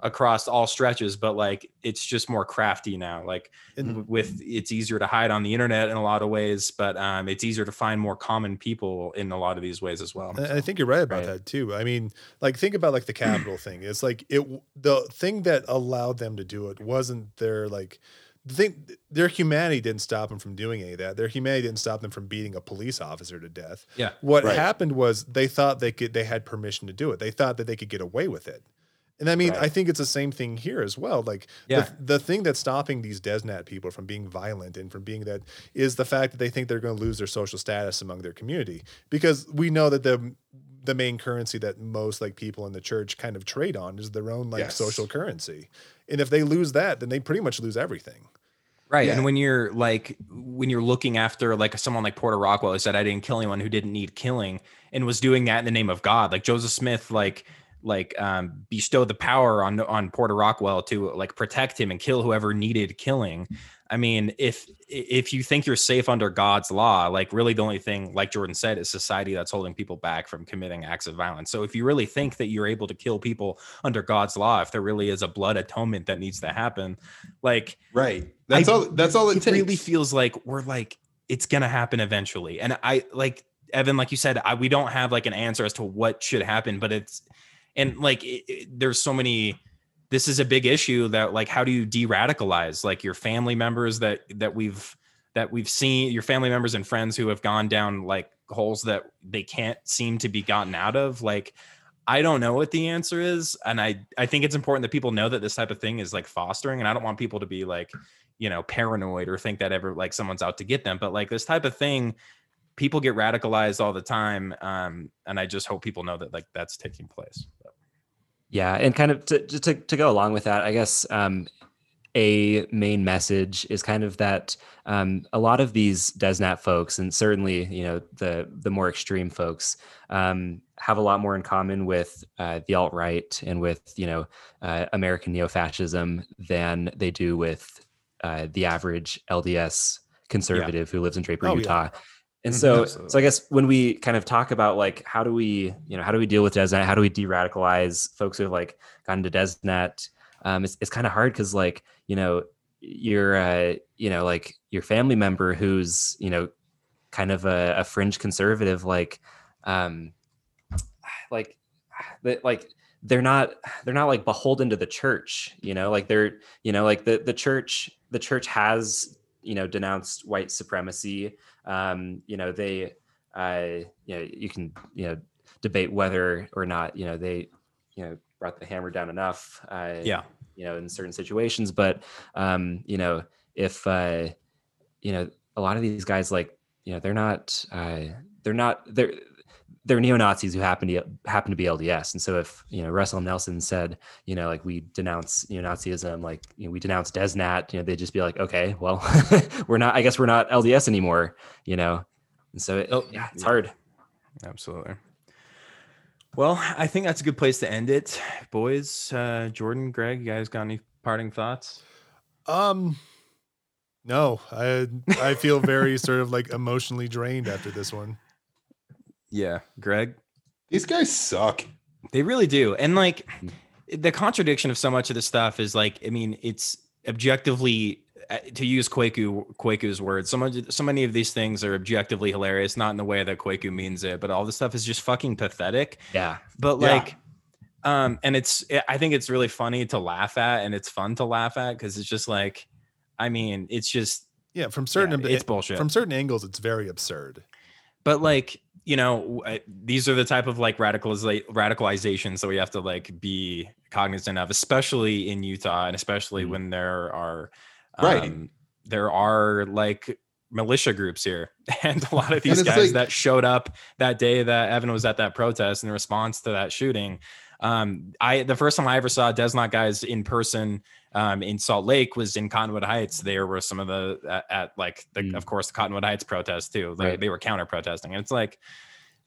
across all stretches but like it's just more crafty now like And- w- with it's easier to hide on the internet in a lot of ways but um it's easier to find more common people in a lot of these ways as well I I think you're right about Right. that too. I mean, like think about like the capital thing. It's like it the thing that allowed them to do it wasn't their like the thing their humanity didn't stop them from doing any of that. Their humanity didn't stop them from beating a police officer to death. Yeah. What Right. happened was they thought they could they had permission to do it. They thought that they could get away with it. And I mean, Right. I think it's the same thing here as well. Like Yeah. the, the thing that's stopping these DesNat people from being violent and from being that is the fact that they think they're going to lose their social status among their community because we know that the the main currency that most like people in the church kind of trade on is their own like Yes. social currency. And if they lose that, then they pretty much lose everything. Right. Yeah. And when you're like when you're looking after like someone like Porter Rockwell who said I didn't kill anyone who didn't need killing and was doing that in the name of God. Like Joseph Smith like like um bestowed the power on on Porter Rockwell to like protect him and kill whoever needed killing. I mean, if if you think you're safe under God's law, like really the only thing, like Jordan said, is society that's holding people back from committing acts of violence. So if you really think that you're able to kill people under God's law, if there really is a blood atonement that needs to happen, like right that's I- all that's all it, it really feels like we're like it's gonna happen eventually and i like evan like you said I, we don't have like an answer as to what should happen but it's and like it, it- there's so many this is a big issue that like how do you de-radicalize like your family members that that we've that we've seen your family members and friends who have gone down like holes that they can't seem to be gotten out of like I don't know what the answer is, and I I think it's important that people know that this type of thing is like fostering, and I don't want people to be like, you know, paranoid or think that ever like someone's out to get them. But like this type of thing, people get radicalized all the time, um, and I just hope people know that like that's taking place. Yeah, and kind of to to to go along with that, I guess um, a main message is kind of that um, a lot of these DesNat folks, and certainly you know the the more extreme folks, um, have a lot more in common with uh, the alt right and with you know uh, American neo fascism than they do with uh, the average LDS conservative who lives in Draper, Oh, yeah. And Mhm, so, absolutely. so I guess when we kind of talk about like how do we, you know, how do we deal with DesNat? How do we de-radicalize folks who have like gotten to DesNat? Um, it's it's kind of hard because like you know you're uh, you know like your family member who's you know kind of a, a fringe conservative like um like that like they're not they're not like beholden to the church you know like they're you know like the the church the church has you know denounced white supremacy um you know they uh you know you can you know debate whether or not you know they you know brought the hammer down enough uh Yeah. you know in certain situations but um you know if uh you know a lot of these guys like you know they're not uh they're not they're they're neo Nazis who happen to happen to be LDS, and so if you know Russell Nelson said, you know, like we denounce neo Nazism, like you know, we denounce Desnat, you know, they'd just be like, okay, well, we're not. I guess we're not LDS anymore, you know, and so it, Oh, yeah, it's yeah. hard. Absolutely. Well, I think that's a good place to end it, boys. Uh, Jordan, Greg, you guys got any parting thoughts? Um, no, I I feel very sort of like emotionally drained after this one. Yeah, Greg. These guys suck. They really do. And like the contradiction of so much of this stuff is like, I mean, it's objectively uh, to use Kwaku Kwaku's words, so much so many of these things are objectively hilarious, not in the way that Kwaku means it, but all this stuff is just fucking pathetic. Yeah, But Yeah. like um and it's I think it's really funny to laugh at and it's fun to laugh at because it's just like I mean, it's just Yeah, from certain it's bullshit. from certain angles, it's very absurd. but like you know these are the type of like radicaliza- radicalizations that we have to like be cognizant of especially in utah and especially Mhm. when there are Right. um, there are like militia groups here and a lot of these guys like- that showed up that day that evan was at that protest in response to that shooting um i the first time i ever saw Desnat guys in person um in salt lake was in cottonwood heights there were some of the at, at like the Mm. of course the cottonwood heights protest too they, Right. they were counter protesting and it's like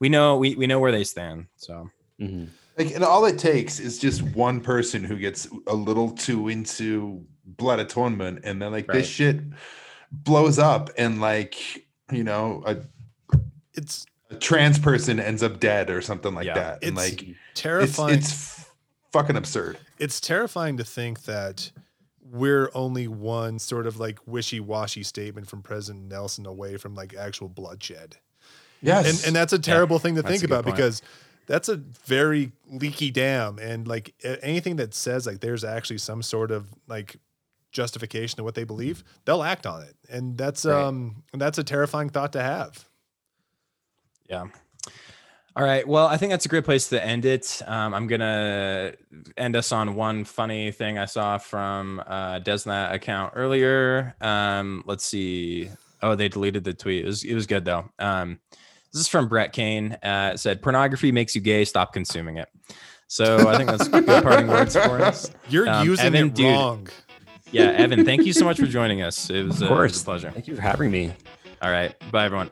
we know we, we know where they stand so Mhm. Like, and all it takes is just one person who gets a little too into blood atonement, and then like Right. this shit blows up, and like you know, a, It's a trans person ends up dead or something like Yeah. that, and It's like terrifying. it's f- fucking absurd. it's terrifying to think that we're only one sort of like wishy-washy statement from President Nelson away from like actual bloodshed. Yes, And and that's a terrible thing to think about point. because that's a very leaky dam and like anything that says like there's actually some sort of like justification to what they believe, they'll act on it. And that's Right. um and that's a terrifying thought to have. Yeah. All right. Well, I think that's a great place to end it. Um, I'm gonna end us on one funny thing I saw from uh, Desnat account earlier. Um, let's see. Oh, they deleted the tweet. It was, it was good though. Um, this is from Brett Kane. Uh, it said, "Pornography makes you gay. Stop consuming it." So I think that's good parting words for us. You're Um, using Evan, it dude. wrong. Yeah, Evan, thank you so much for joining us. It was, Of uh, it was course, a pleasure. Thank you for having me. All right. Bye, everyone.